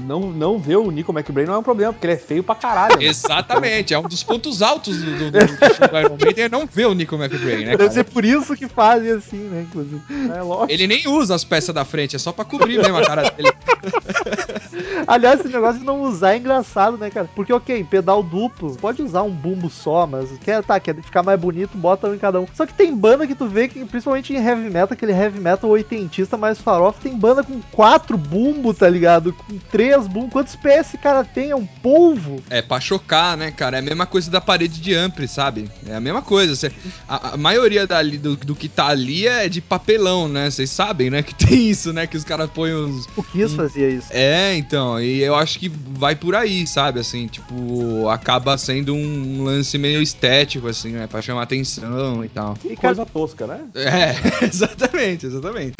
não, não ver o Nico McBrain não é um problema, porque ele é feio pra caralho. né? Exatamente, é um dos pontos altos do, do, do, do Iron Maiden é não ver o Nico McBrain, né, Deve cara? ser por isso que fazem assim, né? Inclusive. É lógico. Ele nem usa as peças da frente, é só pra cobrir mesmo a cara dele. (laughs) Aliás, esse negócio de não usar é engraçado, né, cara? Porque, ok, pedal duplo, pode usar um bumbo só, mas quer, tá, quer ficar mais bonito, bota um em cada um. Só que tem banda que tu vê que, principalmente em heavy metal, aquele heavy metal oitentista mais farofa, tem banda com quatro bumbo, tá ligado? Com três bumbos. Quantos pés esse cara tem? É um polvo? É, pra chocar, né, cara? É a mesma coisa da parede de ampli, sabe? É a mesma coisa. A, a maioria dali, do, do que tá ali é de papelão, né? Vocês sabem, né? Que tem (laughs) isso, né? Que os caras põem os. O Kiss fazia isso. É, então. E eu acho que vai por aí, sabe? Assim, tipo, acaba sendo um lance meio estético, assim, né? Pra chamar atenção e tal. E, cara, Coisa tosca, né? É, (laughs) exatamente, exatamente.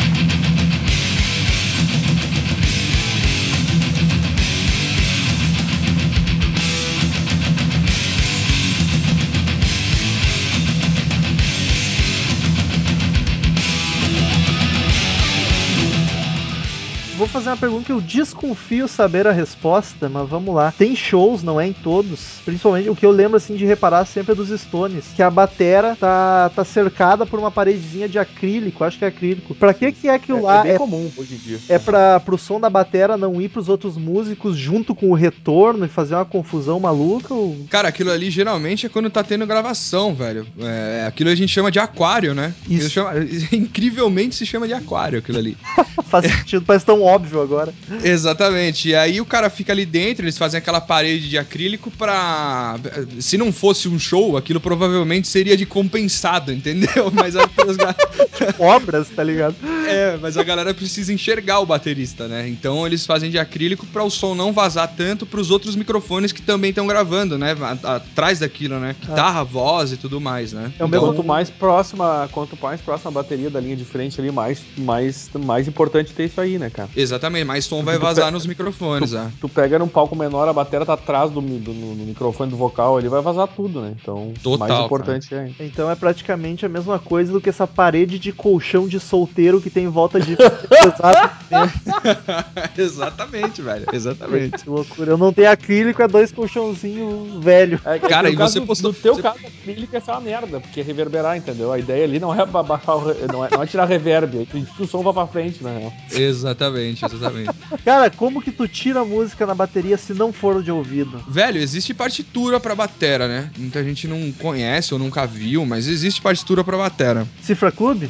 Vou fazer uma pergunta que eu desconfio saber a resposta, mas vamos lá. Tem shows, não é em todos. Principalmente o que eu lembro assim de reparar sempre é dos Stones, que a batera tá, tá cercada por uma paredezinha de acrílico, acho que é acrílico. Pra que que é aquilo É, lá? é bem É, comum hoje em dia. é pra, pro som da batera não ir pros outros músicos junto com o retorno e fazer uma confusão maluca? Ou... Cara, aquilo ali geralmente é quando tá tendo gravação, velho. É, aquilo a gente chama de aquário, né? Isso. Chama- (laughs) incrivelmente se chama de aquário aquilo ali. (laughs) Faz sentido, parece tão óbvio agora. Exatamente. E aí o cara fica ali dentro, eles fazem aquela parede de acrílico pra. Se não fosse um show, aquilo provavelmente seria de compensado, entendeu? (laughs) Mas a, (laughs) Obras, tá ligado? é, mas a galera precisa enxergar o baterista, né? Então eles fazem de acrílico pra o som não vazar tanto pros outros microfones que também estão gravando, né? Atrás daquilo, né? Guitarra, voz e tudo mais, né? É o Então, mesmo- quanto mais próxima, quanto mais próxima a bateria da linha de frente ali, mais, mais, mais importante ter isso aí, né, cara? Exatamente, mais som vai vazar nos microfones, ah. Tu pega num palco menor, a bateria tá atrás do, do- no, no microfone do vocal, ele vai vazar tudo, né? Então, Total, mais importante é. Então é praticamente a mesma coisa do que essa parede de colchão de solteiro que tem em volta de. (laughs) (laughs) Exatamente, velho. Exatamente. Que loucura. Eu não tenho acrílico, é dois colchãozinhos velho. É, que Cara, e caso você postou- No teu você- caso, acrílico ia ser uma merda, porque é reverberar, entendeu? A ideia ali não é (laughs) ba- baixar o re- não é, não é tirar reverb, é que o som vá pra frente, né? Exatamente, exatamente. (laughs) Cara, como que tu tira a música na bateria se não for de ouvido? Velho, existe partitura pra batera, né? Muita gente não conhece ou nunca viu, mas existe partitura pra batera. Cifra Clube?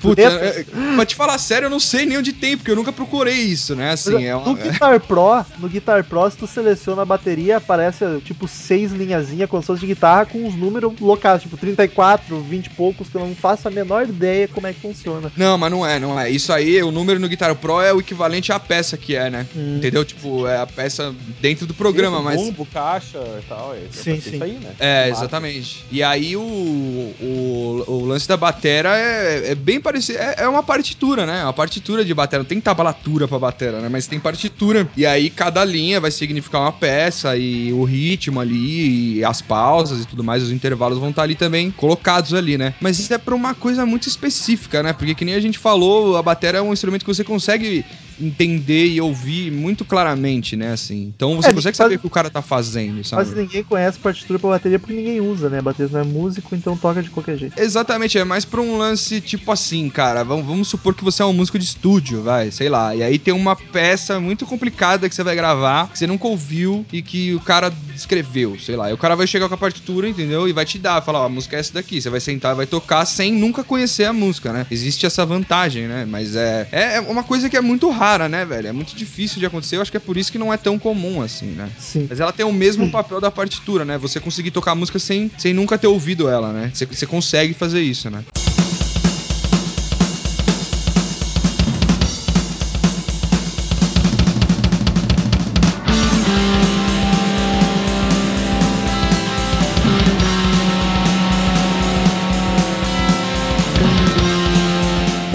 Puta, é, é, pra te falar sério, eu não sei nem onde tem, porque eu nunca procurei isso, né? Assim, é no uma... Guitar Pro, no Guitar Pro, se tu seleciona a bateria, aparece tipo seis linhazinhas com sons de guitarra com os números locais, tipo 34, 20 e poucos, que eu não faço a menor ideia como é que funciona. Não, mas não é, não é. Isso aí, o número no Guitar Pro é o equivalente à peça que é, né? Hum. Entendeu? Tipo, é a peça dentro do programa, Isso, mas. Bumbo, caixa e tal. É, Sim, é sim. Isso aí, né? É, exatamente. E aí o, o, o lance da batera é, é bem parecido. É, é uma partitura, né? Uma partitura de batera. Não tem tablatura pra batera, né? Mas tem partitura. E aí cada linha vai significar uma peça e o ritmo ali, e as pausas e tudo mais, os intervalos vão estar ali também colocados ali, né? Mas isso é pra uma coisa muito específica, né? Porque que nem a gente falou, a batera é um instrumento que você consegue entender e ouvir muito claramente, né? Assim. Então você É, consegue saber o que o cara tá fazendo, sabe? Quase ninguém conhece partitura pra bateria porque ninguém usa, né? Baterista não é músico, então toca de qualquer jeito. Exatamente, é mais pra um lance tipo assim, cara. Vamos, vamos supor que você é um músico de estúdio, vai, sei lá. E aí tem uma peça muito complicada que você vai gravar, que você nunca ouviu e que o cara escreveu, sei lá. E o cara vai chegar com a partitura, entendeu? E vai te dar, falar, ó, a música é essa daqui. Você vai sentar, vai tocar sem nunca conhecer a música, né? Existe essa vantagem, né? Mas é, é uma coisa que é muito rara, né, velho? É muito difícil de acontecer. Eu acho que é por isso que não é tão comum assim, né? Sim. Mas ela tem o mesmo papel da partitura, né? Você conseguir tocar a música sem, sem nunca ter ouvido ela, né? Você, você consegue fazer isso, né?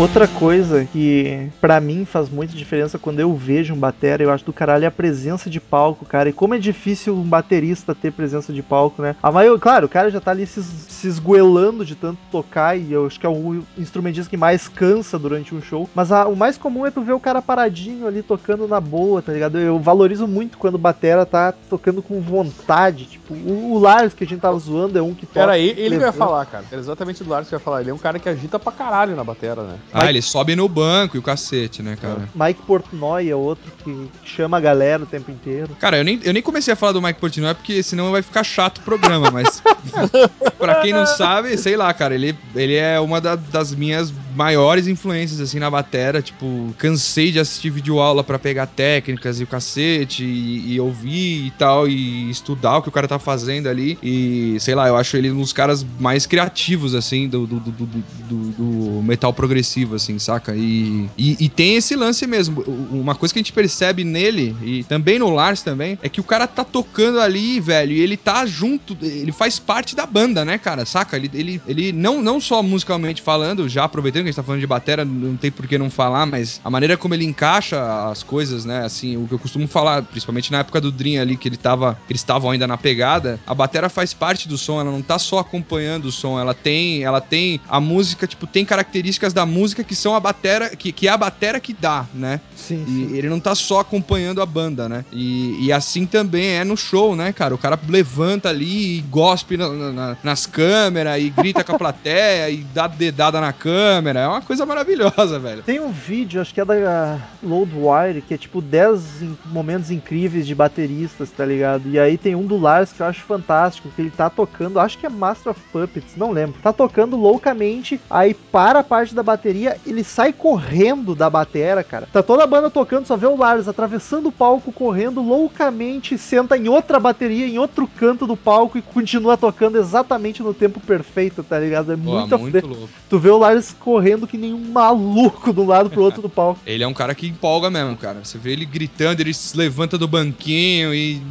Outra coisa que pra mim faz muita diferença quando eu vejo um batera, eu acho do caralho é a presença de palco, cara. E como é difícil um baterista ter presença de palco, né? A maior, claro, o cara já tá ali se, se esgoelando de tanto tocar e eu acho que é o instrumentista que mais cansa durante um show. Mas a- o mais comum é tu ver o cara paradinho ali tocando na boa, tá ligado? Eu valorizo muito quando o batera tá tocando com vontade. Tipo, o, o Lars que a gente tava zoando é um que toca. Era ele, ele que levanta. falar, cara. Era exatamente do Lars que eu ia falar. Ele é um cara que agita pra caralho na batera, né? Ah, ele sobe no banco e o cacete, né, cara? Mike Portnoy é outro que chama a galera o tempo inteiro. Cara, eu nem, eu nem comecei a falar do Mike Portnoy porque senão vai ficar chato o programa, mas (laughs) pra quem não sabe, sei lá, cara, ele, ele é uma da- das minhas maiores influências, assim, na batera, tipo, cansei de assistir vídeo aula pra pegar técnicas e o cacete e, e ouvir e tal, e estudar o que o cara tá fazendo ali, e sei lá, eu acho ele um dos caras mais criativos, assim, do, do, do, do- metal progressivo, assim, saca? E, e, e tem esse lance mesmo, uma coisa que a gente percebe nele, e também no Lars também, é que o cara tá tocando ali, velho, e ele tá junto, ele faz parte da banda, né, cara, saca? Ele, ele, ele não, não só musicalmente falando, já aproveitando que a gente tá falando de batera, não tem por que não falar, mas a maneira como ele encaixa as coisas, né, assim, o que eu costumo falar, principalmente na época do Dream ali, que ele tava, eles estavam ainda na pegada, a batera faz parte do som, ela não tá só acompanhando o som, ela tem, ela tem a música, tipo, tem características da música que são a batera, que, que é a batera que dá, né? Sim, E ele não tá só acompanhando a banda, né? E, e assim também é no show, né, cara? O cara levanta ali e gospe na- na- nas câmeras e grita com a plateia e dá dedada na câmera. É uma coisa maravilhosa, velho. Tem um vídeo, acho que é da Loadwire, que é tipo 10 in- momentos incríveis de bateristas, tá ligado? E aí tem um do Lars que eu acho fantástico, que ele tá tocando, acho que é Master of Puppets, não lembro. Tá tocando loucamente, aí para a parte da bateria, ele sai correndo da batera, cara. Tá toda a banda tocando, só vê o Lars atravessando o palco, correndo loucamente, senta em outra bateria, em outro canto do palco e continua tocando exatamente no tempo perfeito, tá ligado? É Pô, muito, muito louco. Tu vê o Lars correndo que nem um maluco um lado pro outro do palco. (laughs) Ele é um cara que empolga mesmo, cara. Você vê ele gritando, ele se levanta do banquinho e,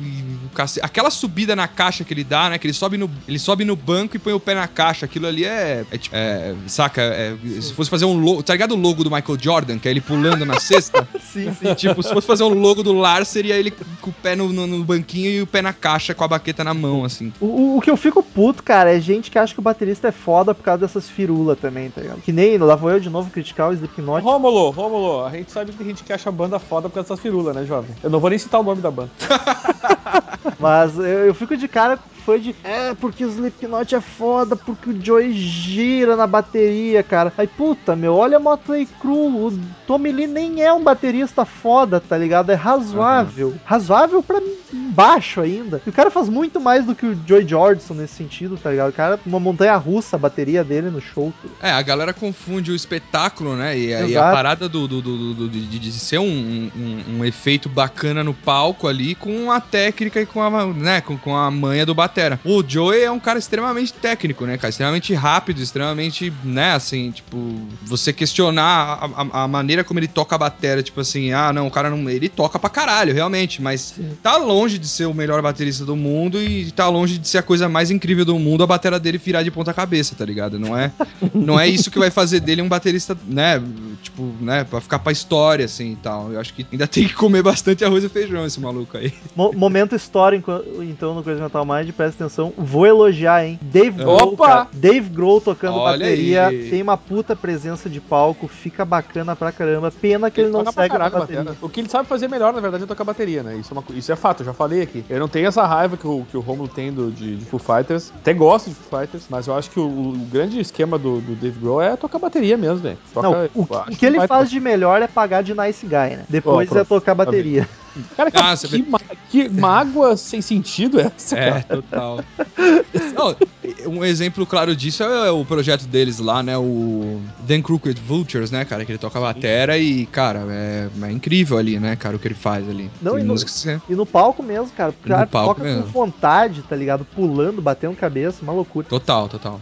aquela subida na caixa que ele dá, né? Que ele sobe no, ele sobe no banco e põe o pé na caixa. Aquilo ali é, é tipo, é, saca? É, se fosse fazer um logo, tá ligado o logo do Michael Jordan, que é ele pulando na cesta? (laughs) Sim, sim. tipo, se fosse fazer um logo do Lars, seria ele com o pé no, no- no banquinho e o pé na caixa com a baqueta na mão, assim. O, o- o que eu fico puto, cara, é gente que acha que o baterista é foda por causa dessas firulas também, tá ligado? Que nem, lá vou eu de novo criticar o Slipknot. Rômulo, Rômulo, a gente sabe que tem gente que acha a banda foda por causa dessas firulas, né, jovem? Eu não vou nem citar o nome da banda. (laughs) Mas eu, eu fico de cara fã de. É, porque o Slipknot é foda, porque o Joey gira na bateria, cara. Aí, puta, meu, olha a Motley Crue. O Tommy Lee nem é um baterista foda, tá ligado? É razoável. Razoável pra baixo ainda. E o cara faz muito mais do que o Joy Jordison nesse sentido, tá ligado? O cara, uma montanha russa, a bateria dele no show. É, a galera confunde o espetáculo, né? E, a- e a parada do, do- do- do- de, de ser um, um- um efeito bacana no palco ali com a técnica e com a, né, com, com a manha do batera. O Joey é um cara extremamente técnico, né, cara? Extremamente rápido, extremamente, né, assim, tipo, você questionar a, a- a maneira como ele toca a batera, tipo assim, ah, não, o cara não. Ele toca pra caralho, realmente, mas tá longe de ser o melhor baterista do mundo e tá longe de ser a coisa mais incrível do mundo a batera dele virar de ponta cabeça, tá ligado? Não é, (laughs) não é isso que vai fazer dele um baterista, né, tipo, né, pra ficar pra história, assim, e tal. Eu acho que ainda tem que comer bastante arroz e feijão esse maluco aí. Mo- momento história, enqu- então, no Crazy Metal Mind, presta atenção. Vou elogiar, hein? Dave Grohl, Opa! cara. Dave Grohl tocando Olha bateria, aí. tem uma puta presença de palco, fica bacana pra caramba. Pena que ele, não toca pra segue na caralho bateria. batera. O que ele sabe fazer melhor, na verdade, é tocar bateria, né? Isso é, uma isso é fato, eu já falei aqui. Eu não tenho essa raiva que o, que o Romulo tem do, de, de Foo Fighters. Até gosto de Foo Fighters, mas eu acho que o, o grande esquema do, do Dave Grohl é tocar bateria mesmo, velho. Toca- Não, o, o que ele vai- faz de melhor é pagar de nice guy, né? Depois Ó, é tocar bateria. Cara, que, Ah, você que, ma- que mágoa sem sentido é essa, É, cara? total. Não, um exemplo claro disso é o projeto deles lá, né? O Dan Crooked Vultures, né, cara? Que ele toca batera e, cara, é, é incrível ali, né, cara, o que ele faz ali. Não, Tem e no- que- E no palco mesmo, cara. O No cara palco toca mesmo. com vontade, tá ligado? Pulando, batendo cabeça, uma loucura. Total, total.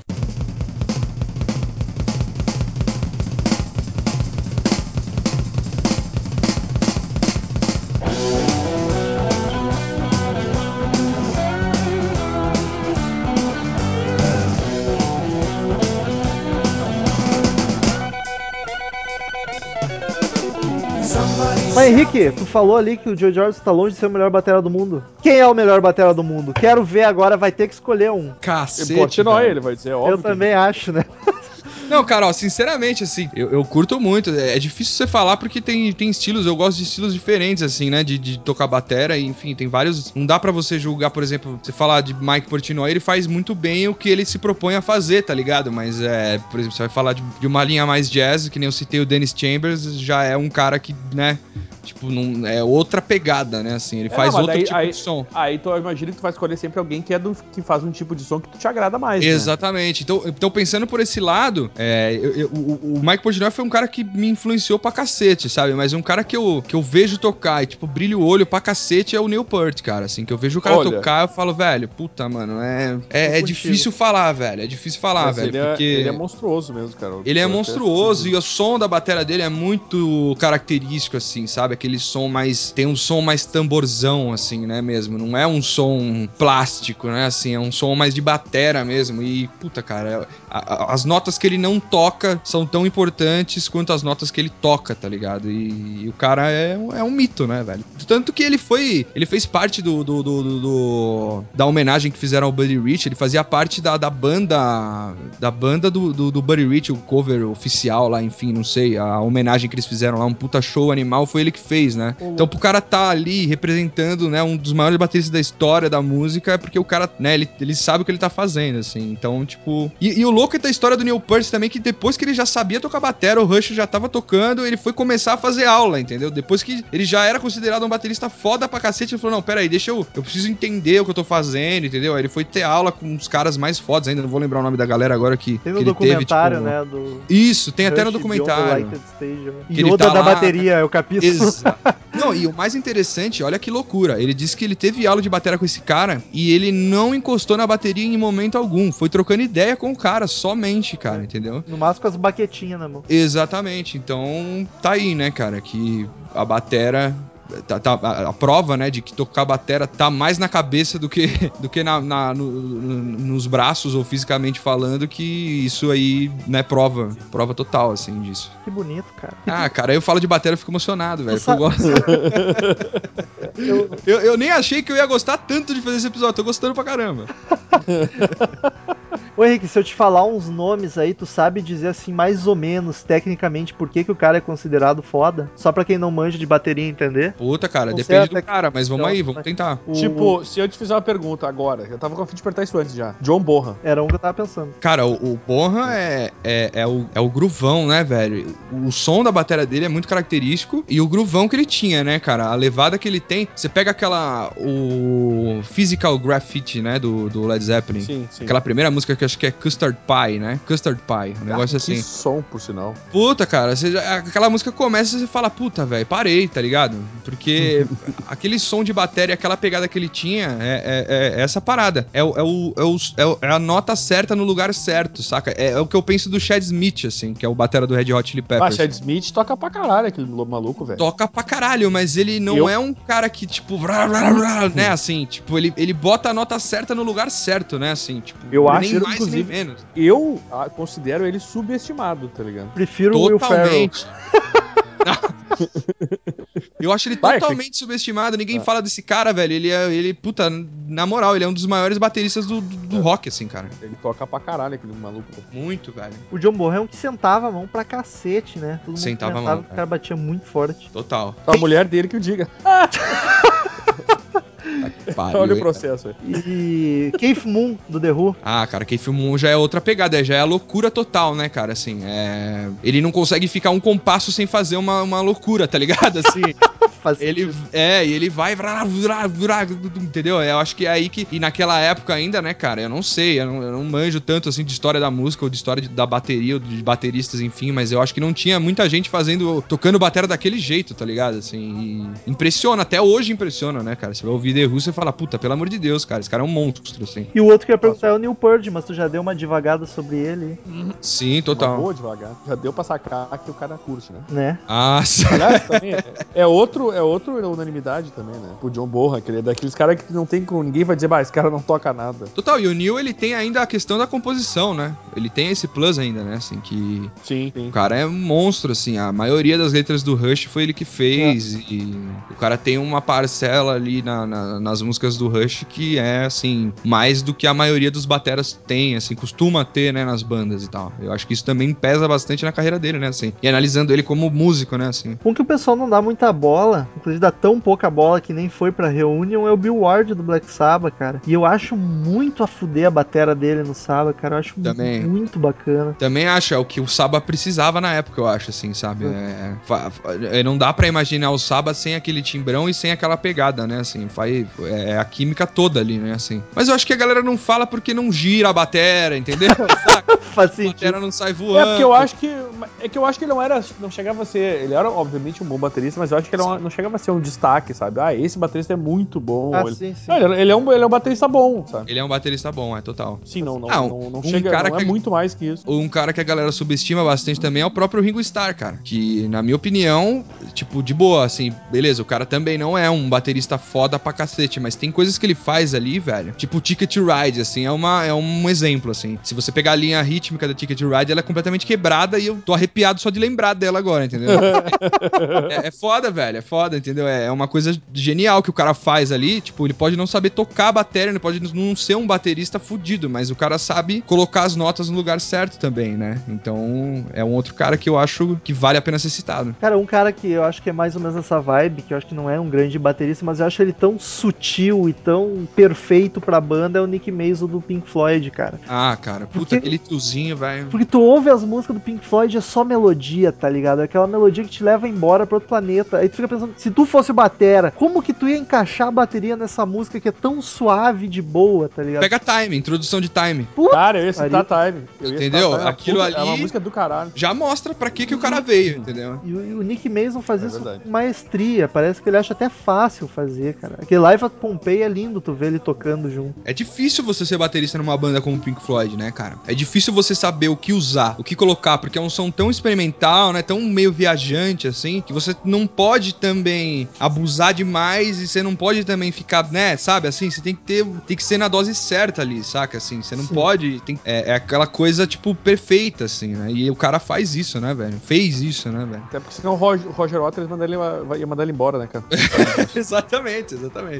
Henrique, tu falou ali que o Joe George tá longe de ser o melhor batera do mundo. Quem é o melhor batera do mundo? Quero ver agora, vai ter que escolher um. Cacete. Velho. ele vai dizer, óbvio. Eu também acho, né? (laughs) Não, cara, ó, sinceramente, assim, eu, eu curto muito. É, é difícil você falar porque tem, tem estilos, eu gosto de estilos diferentes, assim, né? De, de tocar batera, e, enfim, tem vários. Não dá pra você julgar, por exemplo, você falar de Mike Portnoy, ele faz muito bem o que ele se propõe a fazer, tá ligado? Mas, é, por exemplo, você vai falar de, de uma linha mais jazz, que nem eu citei o Dennis Chambers, já é um cara que, né? Tipo, não, é outra pegada, né? Assim, ele É, faz não, outro daí- tipo aí- de som. Aí tu imagina que tu vai escolher sempre alguém que, é do, que faz um tipo de som que tu te agrada mais. né? Exatamente. Então, então, pensando por esse lado, é, eu- eu- o, o Mike Portnoy foi um cara que me influenciou pra cacete, sabe? Mas um cara que eu, que eu vejo tocar e, tipo, brilha o olho pra cacete é o Neil Peart, cara. Assim, que eu vejo o cara Olha. tocar eu falo, velho, puta, mano, é, é, é difícil falar, velho. É difícil falar, Mas velho. ele, é, porque... ele é monstruoso mesmo, cara. Ele é até- monstruoso e o som da bateria dele é muito característico, assim, sabe? Aquele som mais. Tem um som mais tamborzão, assim, né? Mesmo. Não é um som plástico, né? Assim, é um som mais de batera mesmo. E, puta, cara, a- a- as notas que ele não toca são tão importantes quanto as notas que ele toca, tá ligado? E, e o cara é, um- é um mito, né, velho? Tanto que ele foi. Ele fez parte do. do- do- do- do- da homenagem que fizeram ao Buddy Rich. Ele fazia parte da, da banda. Da banda do, do, do Buddy Rich, o cover oficial lá, enfim, não sei. A homenagem que eles fizeram lá, um puta show animal, foi ele que fez, né? Então, pro cara tá ali representando, né, um dos maiores bateristas da história da música, é porque o cara, né, ele, ele sabe o que ele tá fazendo, assim. Então, tipo. E, e o louco é da história do Neil Peart também, que depois que ele já sabia tocar batera, o Rush já tava tocando, ele foi começar a fazer aula, entendeu? Depois que ele já era considerado um baterista foda pra cacete, ele falou: não, pera aí, deixa eu. Eu preciso entender o que eu tô fazendo, entendeu? Aí ele foi ter aula com os caras mais fodas ainda, não vou lembrar o nome da galera agora que. Tem que no ele teve, documentário, tipo, né? Do Isso, tem até no Rush Beyond the documentário. Stage, né? Ele Yoda tá da lá- bateria, é o capítulo. Exato. Não, e o mais interessante, olha que loucura. Ele disse que ele teve aula de bateria com esse cara e ele não encostou na bateria em momento algum. Foi trocando ideia com o cara, somente, cara, entendeu? No máximo com as baquetinhas na mão. Exatamente. Então, tá aí, né, cara, que a batera tá- tá- a, a prova, né, de que tocar batera tá mais na cabeça do que, do que na, na- no- no- nos braços ou fisicamente falando, que isso aí, né, prova, prova total, assim, disso. Que bonito, cara. Ah, cara, eu falo de batera e fico emocionado, velho. Eu gosto. (laughs) Eu, Eu, eu nem achei que eu ia gostar tanto de fazer esse episódio. Tô gostando pra caramba. Ô Henrique, se eu te falar uns nomes aí, tu sabe dizer assim, mais ou menos, tecnicamente, por que, que o cara é considerado foda? Só pra quem não manja de bateria entender. Puta, cara, depende do cara, mas vamos Então, aí, vamos tentar. Tipo, se eu te fizer uma pergunta agora, eu tava com a fim de apertar isso antes já. John Borra. Era um que eu tava pensando. Cara, o, o Bonham é, é, é, o, é o gruvão, né, velho? O som da bateria dele é muito característico e o gruvão que ele tinha, né, cara? A levada que ele tem. Você pega aquela. O Physical Graffiti, né, do, do Led Zeppelin. Sim, sim. Aquela primeira música que eu acho que é Custard Pie, né? Custard Pie, um negócio Ah, assim. Que som, por sinal. Puta, cara, você aquela música começa e você fala, puta, velho, parei, tá ligado? Porque (laughs) aquele som de bateria, aquela pegada que ele tinha, é, é- é essa parada. É, o, é, o, é, o- é o- é a nota certa no lugar certo, saca? É, é o que eu penso do Chad Smith, assim, que é o batera do Red Hot Chili Ah, Peppers. Chad Smith toca pra caralho aquele maluco, velho. Toca pra caralho, mas ele não Eu- é um cara que, tipo, vrá, vrá, vrá, né, assim, tipo, ele, ele bota a nota certa no lugar certo, né, assim, tipo, Eu acho, nem mais inclusive, nem menos. Eu ah, considero ele subestimado, tá ligado? Prefiro o Will Ferrell. (laughs) (laughs) Eu acho ele Vai, totalmente subestimado. Ninguém Ah. fala desse cara, velho. Ele é, ele, puta, na moral, ele é um dos maiores bateristas do, do, do rock, assim, cara. Ele toca pra caralho aquele maluco. Muito, velho. O John Bonham é um que sentava a mão pra cacete, né? Todo mundo Sentava a mão, o cara batia muito forte. Total. A mulher dele que o diga. (laughs) Pariu, (laughs) Olha o processo aí. E Keith Moon, do The Who. Ah, cara, quem filmou já é outra pegada, já é a loucura total, né, cara? Assim, é. Ele não consegue ficar um compasso sem fazer uma, uma loucura, tá ligado? Assim. (laughs) Ele é, e ele vai, entendeu? Eu acho que é aí que. E naquela época ainda, né, cara? Eu não sei, eu não, eu não manjo tanto assim de história da música ou de história de- da bateria ou de bateristas, enfim, mas eu acho que não tinha muita gente fazendo. tocando bateria daquele jeito, tá ligado? Assim, e impressiona, até hoje impressiona, né, cara? Você vai ouvir The Who, você fala, puta, pelo amor de Deus, cara, esse cara é um monstro, assim. E o outro que eu ia perguntar é o Neil Purge, mas tu já deu uma devagada sobre ele, Sim, Uma total. boa devagar. Já deu pra sacar que o cara curte, né? né? Ah, sim. Aliás, (laughs) também é, é outro, é outro unanimidade também, né? O John Borra, que ele é daqueles caras que não tem com ninguém vai dizer, bah, esse cara não toca nada. Total, e o Neil, ele tem ainda a questão da composição, né? Ele tem esse plus ainda, né? Assim, que Sim, sim. O cara é um monstro, assim. A maioria das letras do Rush foi ele que fez. E o cara tem uma parcela ali na- na- nas músicas do Rush que é, assim, mais do que a maioria dos bateras tem, assim, costuma ter, né, nas bandas e tal. Eu acho que isso também pesa bastante na carreira dele, né, assim. E analisando ele como músico, né, assim. Um que o pessoal não dá muita bola, inclusive dá tão pouca bola que nem foi pra Reunion, é o Bill Ward do Black Sabbath, cara. E eu acho muito a fuder a batera dele no Sabbath, cara. Eu acho Também. muito bacana. Também acho, é o que o Saba precisava na época, eu acho, assim, sabe? É, é, não dá pra imaginar o Saba sem aquele timbrão e sem aquela pegada, né? Assim, faz, é a química toda ali, né? Assim. Mas eu acho que a galera não fala porque não gira a batera, entendeu? (laughs) Faz a sentido. batera não sai voando. É porque eu acho que. É que eu acho que ele não era. Não chegava a ser. Ele era, obviamente, um bom baterista, mas eu acho que ele não, não chegava a ser um destaque, sabe? Ah, esse baterista é muito bom. Ah, ele, sim, sim. Não, ele, ele é um, ele é um baterista bom, sabe? Ele é um baterista bom, é total. Sim, não, não, Ah, um- não, não um chega. cara não é que- muito mais que isso. Um cara que a galera subestima bastante também é o próprio Ringo Starr, cara. Que, na minha opinião, tipo, de boa, assim, beleza, o cara também não é um baterista foda pra cacete, mas tem coisas que ele faz ali, velho. Tipo, Ticket Ride, assim, é, uma, é um exemplo, assim. Se você pegar a linha rítmica da Ticket to Ride, ela é completamente quebrada e eu tô arrepiado só de lembrar dela agora, entendeu? (laughs) é, é foda, velho, é foda, entendeu? É, é uma coisa genial que o cara faz ali. Tipo, ele pode não saber tocar a bateria, ele pode não ser um baterista fudido, mas o cara sabe colocar as notas no lugar certo também, né? Então, é um outro cara que eu acho que vale a pena ser citado. Cara, um cara que eu acho que é mais ou menos essa vibe, que eu acho que não é um grande baterista, mas eu acho ele tão sutil e tão perfeito pra banda, é o Nick Mason do Pink Floyd, cara. Ah, cara, puta, Porque- aquele tiozinho, velho. Porque tu ouve as músicas do Pink Floyd é só melodia, tá ligado? É aquela melodia que te leva embora pra outro planeta. Aí tu fica pensando, se tu fosse o batera, como que tu ia encaixar a bateria nessa música que é tão suave de boa, tá ligado? Pega time, introdução de time. Puta Cara, eu ia citar Time. Eu Entendeu? citar Time. Aquilo Puta, É uma ali- música do caralho. Já mostra pra que, que o cara veio, entendeu? E o, e o Nick Mason faz É isso verdade. com maestria. Parece que ele acha até fácil fazer, cara. Aquele Live at Pompeii é lindo tu ver ele tocando junto. É difícil você ser baterista numa banda como o Pink Floyd, né, cara? É difícil você saber o que usar, o que colocar, porque é um som tão experimental, né? Tão meio viajante, assim, que você não pode também abusar demais e você não pode também ficar, né? Sabe, assim, você tem que ter, tem que ser na dose certa ali, saca? Assim, você não Sim. pode. tem- é, é aquela coisa, tipo, perfeita, assim, né? E o cara faz isso, né, velho? Fez isso, né, velho? Até porque senão o Roger, o Roger Waters manda ele, ia mandar ele embora, né, cara? (laughs) exatamente, exatamente.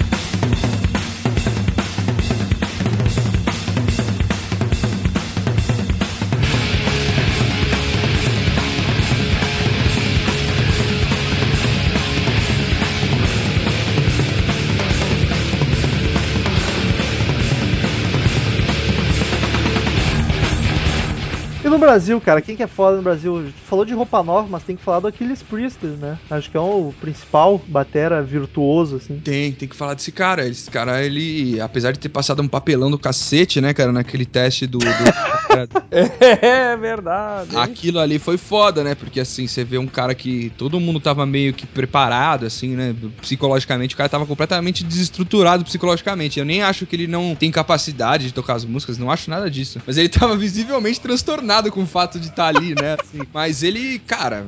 no Brasil, cara, quem que é foda no Brasil? Falou de roupa nova, mas tem que falar do Aquiles Priestley, né? Acho que é o principal batera virtuoso, assim. Tem, tem que falar desse cara. Esse cara, ele, apesar de ter passado um papelão do cacete, né, cara, naquele teste do. do- (laughs) É verdade. Aquilo ali foi foda, né? Porque assim, você vê um cara que todo mundo tava meio que preparado, assim, né? Psicologicamente, o cara tava completamente desestruturado psicologicamente. Eu nem acho que ele não tem capacidade de tocar as músicas, não acho nada disso. Mas ele tava visivelmente transtornado com o fato de estar ali, né? (laughs) assim. Mas ele, cara.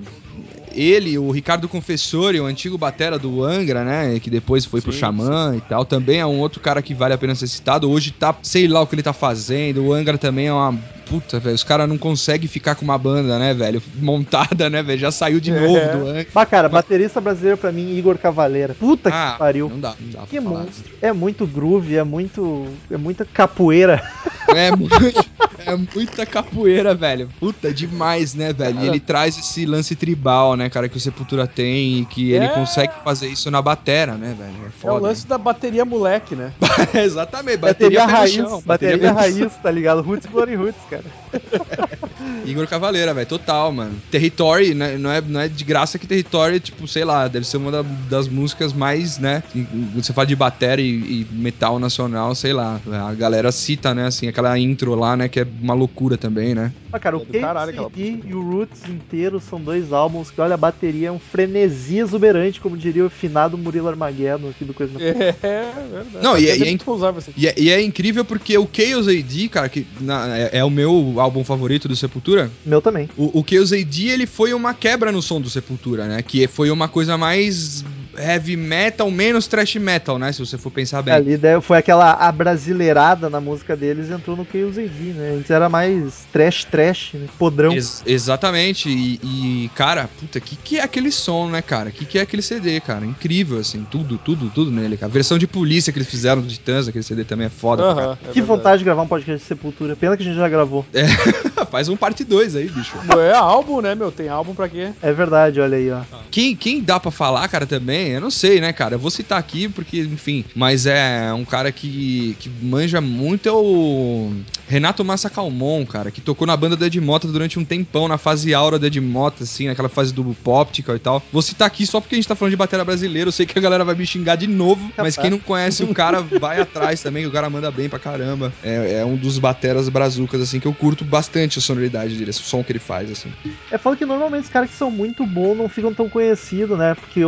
Ele, o Ricardo Confessori, o antigo batera do Angra, né? Que depois foi pro Sim, Xamã e tal. Também é um outro cara que vale a pena ser citado. Hoje tá, sei lá o que ele tá fazendo. O Angra também é uma. Puta, velho. Os caras não conseguem ficar com uma banda, né, velho? (laughs) Montada, né, velho? Já saiu de É. novo do Angra. Mas, cara, baterista brasileiro pra mim, Igor Cavaleira. Puta Ah, que pariu. Não dá, não dá pra Que falar. monstro. É muito groove, é muito. É muita capoeira. (laughs) É, muito, (laughs) é muita capoeira, velho. Puta, demais, né, velho? E ele traz esse lance tribal, né, cara, que o Sepultura tem e que ele É. consegue fazer isso na batera, né, velho? É É o foda. lance da bateria moleque, né? Exatamente, Bateria, bateria, raiz. chão, bateria no raiz, tá ligado? Roots Glory Roots, cara. (laughs) Igor Cavaleira, velho, total, mano. Territory, né, não, é, não é de graça que Territory, tipo, sei lá, deve ser uma da- das músicas mais, né? você fala de bateria e, e metal nacional, sei lá. A galera cita, né, assim, aquela intro lá, né, que é uma loucura também, né? Mas, cara, o É KCD e o Roots inteiro são dois álbuns que, olha, a bateria é um frenesi exuberante, como diria o finado Murilo Armageddon aqui do Coisa (laughs) É, verdade. Não, e é- e é. E é, e é incrível porque o Chaos AD, cara, que na- é, é o meu álbum favorito do Sepultura, Meu também. o, o Chaos AD, ele foi uma quebra no som do Sepultura, né? Que foi uma coisa mais heavy metal, menos thrash metal, né? Se você for pensar bem. Ali foi aquela abrasileirada na música deles e entrou no Chaos AD, né? Antes era mais trash, trash, né? podrão. Ex- exatamente, e, e, cara, puta, que que é aquele som, né, cara? Que que é aquele CD, cara? Incrível, assim, tudo, tudo, tudo nele, cara. A versão de polícia que eles fizeram do Titãs, aquele CD também é foda, Aham, é que vontade de gravar um podcast de Sepultura. Pena que a gente já gravou. caralho. (laughs) Faz um parte 2 aí, bicho. É álbum, né, meu? Tem álbum pra quê? É verdade, olha aí, ó. Quem, quem dá pra falar, cara, também, eu não sei, né, cara? Eu vou citar aqui porque, enfim, mas é um cara que, que manja muito é o Renato Massa Calmon, cara, que tocou na banda do Ed Mota durante um tempão, na fase aura do Ed Mota, assim, naquela fase do Poptical e tal. Vou citar aqui só porque a gente tá falando de bateria brasileira, eu sei que a galera vai me xingar de novo, mas quem não conhece o cara, vai atrás também, o cara manda bem pra caramba. É, é um dos bateras brazucas, assim, que eu curto bastante a sonoridade dele, o som que ele faz, assim. É foda que normalmente os caras que são muito bons não ficam tão conhecidos, né? Porque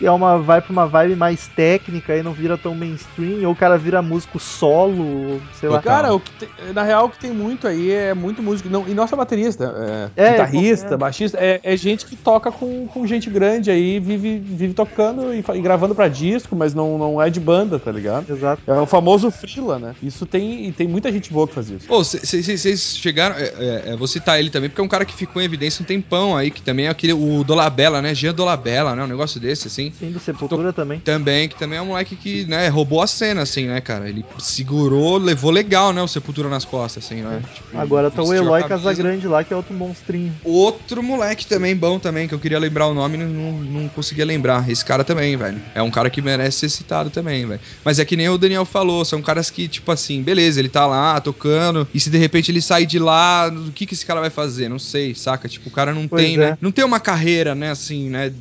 ou é uma, vai pra uma vibe mais técnica e não vira tão mainstream, ou o cara vira músico solo, sei lá. Cara, o que tem- na real, o que tem muito aí é muito músico. Não, e nossa baterista, é, É, guitarrista, é. baixista, é, é gente que toca com, com gente grande aí, vive, vive tocando e, e gravando pra disco, mas não, não é de banda, tá ligado? Exato. É o famoso Freela, né? Isso tem, e tem muita gente boa que faz isso. Pô, vocês chegaram. É, é, é, vou citar ele também, porque é um cara que ficou em evidência um tempão aí, que também é aquele. O Dolabella, né? Jean Dolabella, né? Um negócio desse, assim. Sim, do Sepultura também. Também, que também é um moleque que, né, roubou a cena, assim, né, cara? Ele segurou, levou legal, né, o Sepultura nas costas, assim, né? Tipo, Agora tá o Eloy. Casagrande lá, que é outro monstrinho. Outro moleque também bom também, que eu queria lembrar o nome e não, não, não conseguia lembrar. Esse cara também, velho. É um cara que merece ser citado também, velho. Mas é que nem o Daniel falou, são caras que, tipo assim, beleza, ele tá lá tocando, e se de repente ele sair de lá, o que que esse cara vai fazer? Não sei, saca? Tipo, o cara não Pois tem, é. né? Não tem uma carreira, né, assim, né?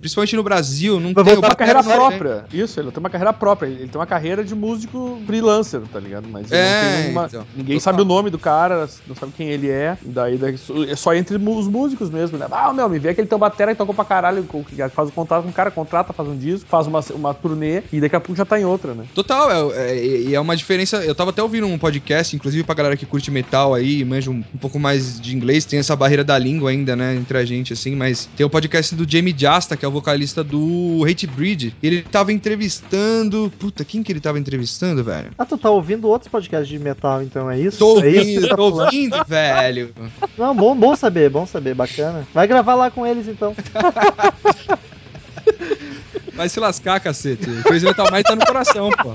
Principalmente no Brasil, não Vai tem voltar Uma carreira própria. Isso, ele tem uma carreira própria. Ele tem uma carreira de músico freelancer, tá ligado? Mas É, uma. então. Ninguém sabe o nome do cara, não sabe quem ele é. Daí, daí é só entre os músicos mesmo, né? Ah, meu, me vê aquele teu batera que tocou pra caralho, que faz o contato com o cara, contrata, faz um disco, faz uma, uma turnê e daqui a pouco já tá em outra, né? Total, é, é- é uma diferença. Eu tava até ouvindo um podcast, inclusive pra galera que curte metal aí, manja um, um pouco mais de inglês, tem essa barreira da língua ainda, né, entre a gente, assim, mas tem o podcast do Jamie Jasta, que é o vocalista do Hate Breed. Ele tava entrevistando. Puta, quem que ele tava entrevistando, velho? Ah, tu tá ouvindo outros podcasts de metal, então é isso? Tô é isso ouvindo, você tá tô falando? ouvindo, velho. Não, bom, bom saber, bom saber, bacana. Vai gravar lá com eles então. (laughs) Vai se lascar, cacete. O Crazy Metal Mind tá no coração, pô.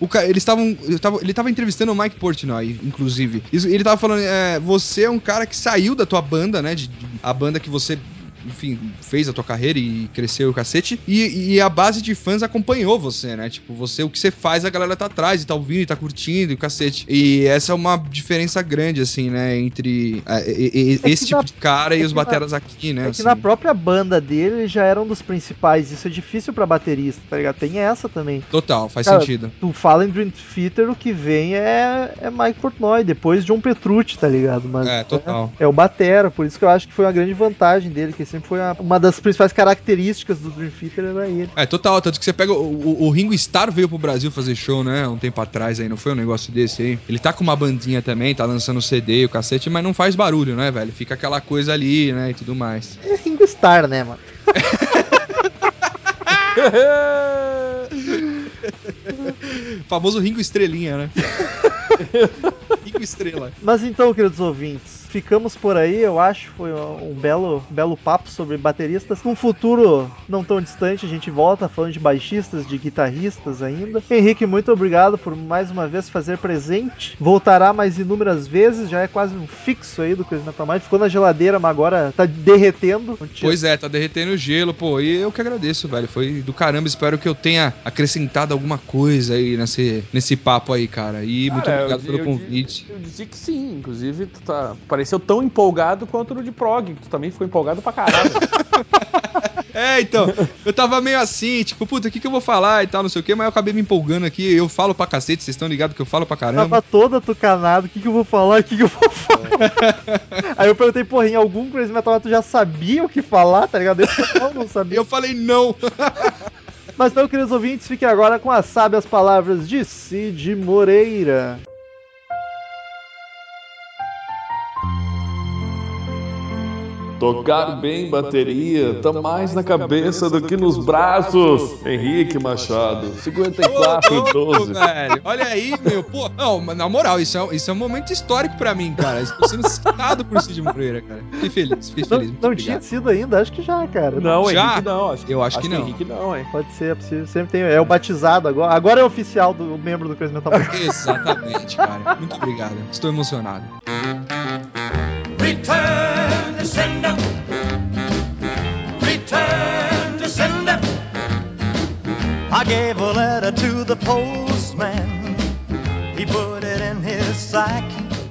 O ca- eles estavam. Ele tava entrevistando o Mike Portnoy, inclusive. Isso- Ele tava falando: é, você é um cara que saiu da tua banda, né? de- a banda que você enfim, fez a tua carreira e cresceu o cacete. E, e a base de fãs acompanhou você, né? Tipo, você, o que você faz, a galera tá atrás e tá ouvindo e tá curtindo e o cacete. E essa é uma diferença grande, assim, né? Entre e- e- É esse que tipo na- de cara é e os que na- bateras aqui, né? É que assim. na própria banda dele ele já era um dos principais. Isso é difícil pra baterista, tá ligado? Tem essa também. Total, faz Cara, sentido. Tu fala em Dream Theater, o que vem é, é Mike Portnoy, depois John Petrucci, tá ligado? Mas É, total. É, o Batera, por isso que eu acho que foi uma grande vantagem dele, que sempre foi uma das principais características do Dream Theater era ele. É, total, tanto que você pega. O, o- o Ringo Starr veio pro Brasil fazer show, né? Um tempo atrás aí, não foi um negócio desse aí? Ele tá com uma bandinha também, tá lançando CD e o cacete, mas não faz barulho, né, velho? Fica aquela coisa ali, né? E tudo mais. É Ringo Starr, né, mano? (laughs) Famoso Ringo Estrelinha, né? (laughs) Ringo Estrela. Mas então, queridos ouvintes, ficamos por aí. Eu acho foi um belo, belo papo sobre bateristas. Num futuro não tão distante, a gente volta falando de baixistas, de guitarristas ainda. Henrique, muito obrigado por mais uma vez fazer presente. Voltará mais inúmeras vezes, já é quase um fixo aí do Crazy Metal Mind. Ficou na geladeira, mas agora tá derretendo. Pois é, tá derretendo o gelo, pô. E eu que agradeço, velho. Foi do caramba. Espero que eu tenha acrescentado alguma coisa aí nesse, nesse papo aí, cara. E muito Cara, obrigado eu- pelo eu- convite. Eu dizia que sim, inclusive tu tá, pareceu tão empolgado quanto no de prog, que tu também ficou empolgado pra caralho. (laughs) É, então, eu tava meio assim, tipo, puta, o que, que eu vou falar e tal, não sei o quê, mas eu acabei me empolgando aqui. Eu falo pra cacete, vocês estão ligados que eu falo pra caramba. Tava toda tucanado, o que, que eu vou falar, o que, que eu vou falar. (laughs) Aí eu perguntei, porra, em algum Crazy Metal tu já sabia o que falar, tá ligado? Eu não sabia. eu falei não. Mas então, queridos ouvintes, fiquem agora com as sábias palavras de Cid Moreira. Tocar bem bateria tá mais na cabeça do que nos braços. Henrique Machado, 54 Ô, louco, 12. velho. Olha aí, meu. Pô, não, na moral, isso é, isso é um momento histórico pra mim, cara. Estou sendo citado por Cid Moreira, cara. Fiquei feliz, fiquei Não, feliz. não obrigado. tinha sido ainda, acho que já, cara. Não, Já? Henrique não. Acho, Eu acho que não. Henrique não, hein. Pode ser, é possível. Sempre tem. É o batizado agora. Agora é oficial do membro do Crazy Metal Mind. (laughs) Exatamente, cara. Muito obrigado. Estou emocionado. Return sender. Return to sender. I gave a letter to the postman. He put it in his sack.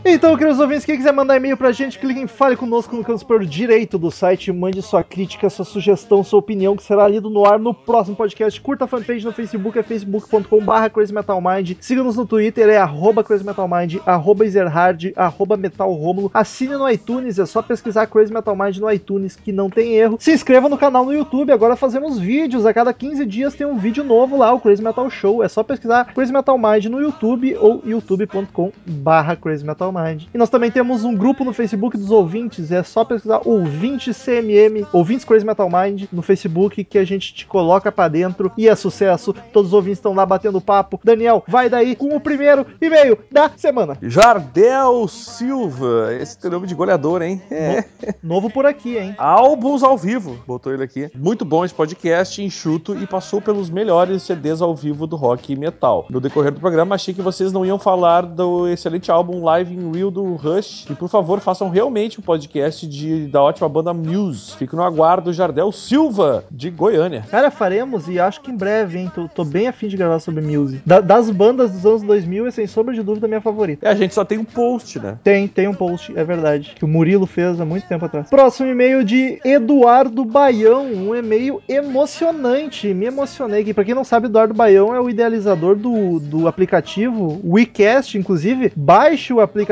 Então, queridos ouvintes, quem quiser mandar e-mail pra gente, clique em Fale Conosco no canto superior direito do site. Mande sua crítica, sua sugestão, sua opinião, que será lido no ar no próximo podcast. Curta a fanpage no Facebook, é facebook.com.br crazymetalmind. Siga-nos no Twitter, é arroba crazymetalmind, arroba ezerhard, arroba metalromulo. Assine no iTunes, é só pesquisar Crazy Metal Mind no iTunes, que não tem erro. Se inscreva no canal no YouTube, agora fazemos vídeos. A cada 15 dias tem um vídeo novo lá, o Crazy Metal Show. É só pesquisar Crazy Metal Mind no YouTube ou youtube.com.br Crazy Metal Mind. E nós também temos um grupo no Facebook dos ouvintes, é só pesquisar ouvintes CMM, ouvintes Crazy Metal Mind no Facebook, que a gente te coloca pra dentro e é sucesso. Todos os ouvintes estão lá batendo papo. Daniel, vai daí com o primeiro e-mail da semana. Jardel Silva, esse tem nome de goleador, hein? É. Novo por aqui, hein? Álbuns ao vivo, botou ele aqui. Muito bom esse podcast, enxuto e passou pelos melhores CDs ao vivo do rock e metal. No decorrer do programa, achei que vocês não iam falar do excelente álbum Live in Real do Rush. E por favor, façam realmente um podcast de, da ótima banda Muse. Fico no aguardo, Jardel Silva, de Goiânia. Cara, faremos e acho que em breve, hein? Tô, tô bem afim de gravar sobre music. Da- das bandas dos anos 2000 é sem sombra de dúvida a minha favorita. É, a gente só tem um post, né? Tem, tem um post, é verdade, que o Murilo fez há muito tempo atrás. Próximo e-mail de Eduardo Baião, um e-mail emocionante. Me emocionei aqui. Pra quem não sabe, Eduardo Baião é o idealizador do, do aplicativo WeCast, inclusive. Baixe o aplicativo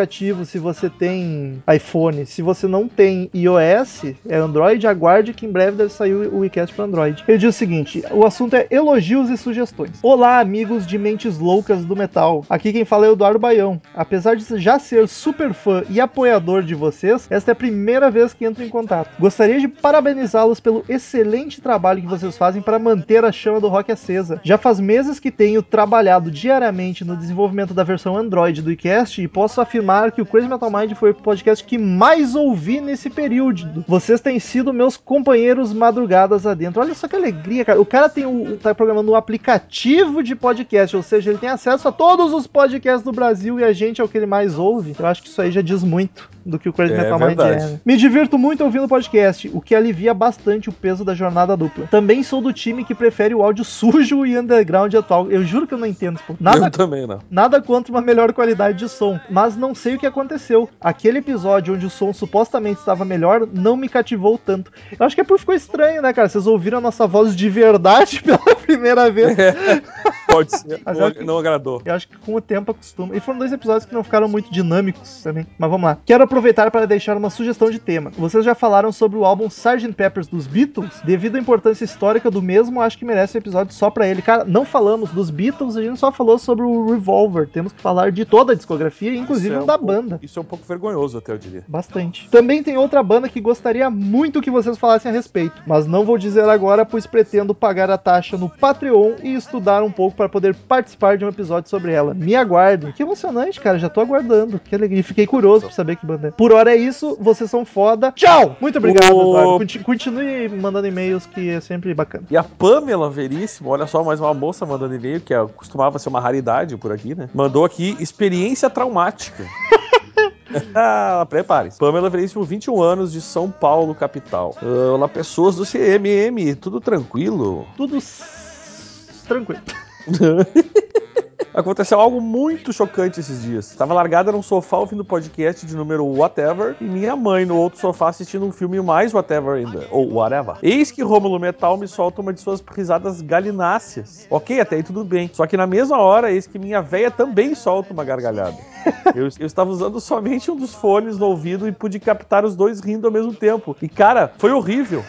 se você tem iPhone. Se você não tem iOS, é Android, aguarde que em breve deve sair o WeCast para Android. Ele diz o seguinte: o assunto é elogios e sugestões. Olá, amigos de mentes loucas do metal. Aqui quem fala é o Eduardo Baião. Apesar de já ser super fã e apoiador de vocês, esta é a primeira vez que entro em contato. Gostaria de parabenizá-los pelo excelente trabalho que vocês fazem para manter a chama do rock acesa. Já faz meses que tenho trabalhado diariamente no desenvolvimento da versão Android do iCast e posso afirmar afirmar que o Crazy Metal Mind foi o podcast que mais ouvi nesse período. Vocês têm sido meus companheiros madrugadas adentro. Olha só que alegria, cara. O cara tem o, tá programando um aplicativo de podcast, ou seja, ele tem acesso a todos os podcasts do Brasil e a gente é o que ele mais ouve. Eu acho que isso aí já diz muito do que o Crazy É Metal Mind verdade. é. né? Me divirto muito ouvindo o podcast, o que alivia bastante o peso da jornada dupla. Também sou do time que prefere o áudio sujo e underground atual. Eu juro que eu não entendo povo. Nada Eu também não. Nada contra uma melhor qualidade de som, mas não sei o que aconteceu. Aquele episódio onde o som supostamente estava melhor não me cativou tanto. Eu acho que é porque ficou estranho, né, cara? Vocês ouviram a nossa voz de verdade (laughs) pela primeira vez. (laughs) Pode ser. (laughs) Não, é que- não agradou. Eu acho que com o tempo acostuma. E foram dois episódios que não ficaram muito dinâmicos também. Mas vamos lá. Quero aproveitar para deixar uma sugestão de tema. Vocês já falaram sobre o álbum Sgt. Peppers dos Beatles? Devido à importância histórica do mesmo, acho que merece um episódio só pra ele. Cara, não falamos dos Beatles, a gente só falou sobre o Revolver. Temos que falar de toda a discografia, inclusive É um da pouco- banda. Isso é um pouco vergonhoso, até eu diria. Bastante. Também tem outra banda que gostaria muito que vocês falassem a respeito, mas não vou dizer agora, pois pretendo pagar a taxa no Patreon e estudar um pouco para poder participar de um episódio sobre ela. Me aguardem. Que emocionante, cara. Já tô aguardando. Que alegria. Fiquei curioso pra saber que banda é. Por hora é isso. Vocês são foda. Tchau! Muito obrigado, Ô. Eduardo. Conti- Continue mandando e-mails que é sempre bacana. E a Pamela Veríssimo, olha só, mais uma moça mandando e-mail, que é- costumava ser uma raridade por aqui, né? Mandou aqui experiência traumática. (laughs) ah, prepare-se. Pamela Veríssimo, 21 anos, de São Paulo, capital. Ah, olá, pessoas do CMM, tudo tranquilo? Tudo tranquilo. (laughs) Aconteceu algo muito chocante esses dias. Estava largada num sofá ouvindo podcast de número whatever e minha mãe no outro sofá assistindo um filme mais whatever ainda. Ou whatever. Eis que Rômulo Metal me solta uma de suas risadas galináceas. Ok, até aí tudo bem. Só que na mesma hora, eis que minha véia também solta uma gargalhada. (laughs) Eu, eu estava usando somente um dos fones no ouvido e pude captar os dois rindo ao mesmo tempo. E cara, foi horrível.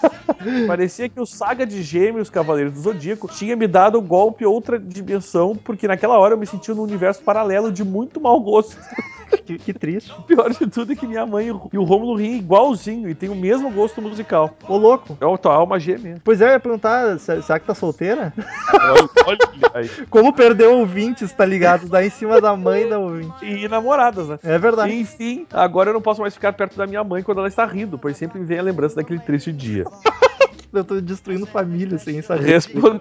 (laughs) Parecia que o Saga de Gêmeos, Cavaleiros do Zodíaco, tinha me dado o golpe outra dimensão, porque naquela hora eu me senti num universo paralelo de muito mau gosto. (laughs) Que, que triste. O pior de tudo é que minha mãe e o Rômulo riem igualzinho e tem o mesmo gosto musical. Ô, louco. É a tua alma gêmea. Pois é, eu ia perguntar, se- será que tá solteira? Olha, olha. (laughs) Como perder ouvintes, tá ligado? Dá em cima da mãe da ouvinte. E namoradas, né? É verdade. Enfim, agora eu não posso mais ficar perto da minha mãe quando ela está rindo, pois sempre me vem a lembrança daquele triste dia. (laughs) Eu tô destruindo família sem saber. Responde-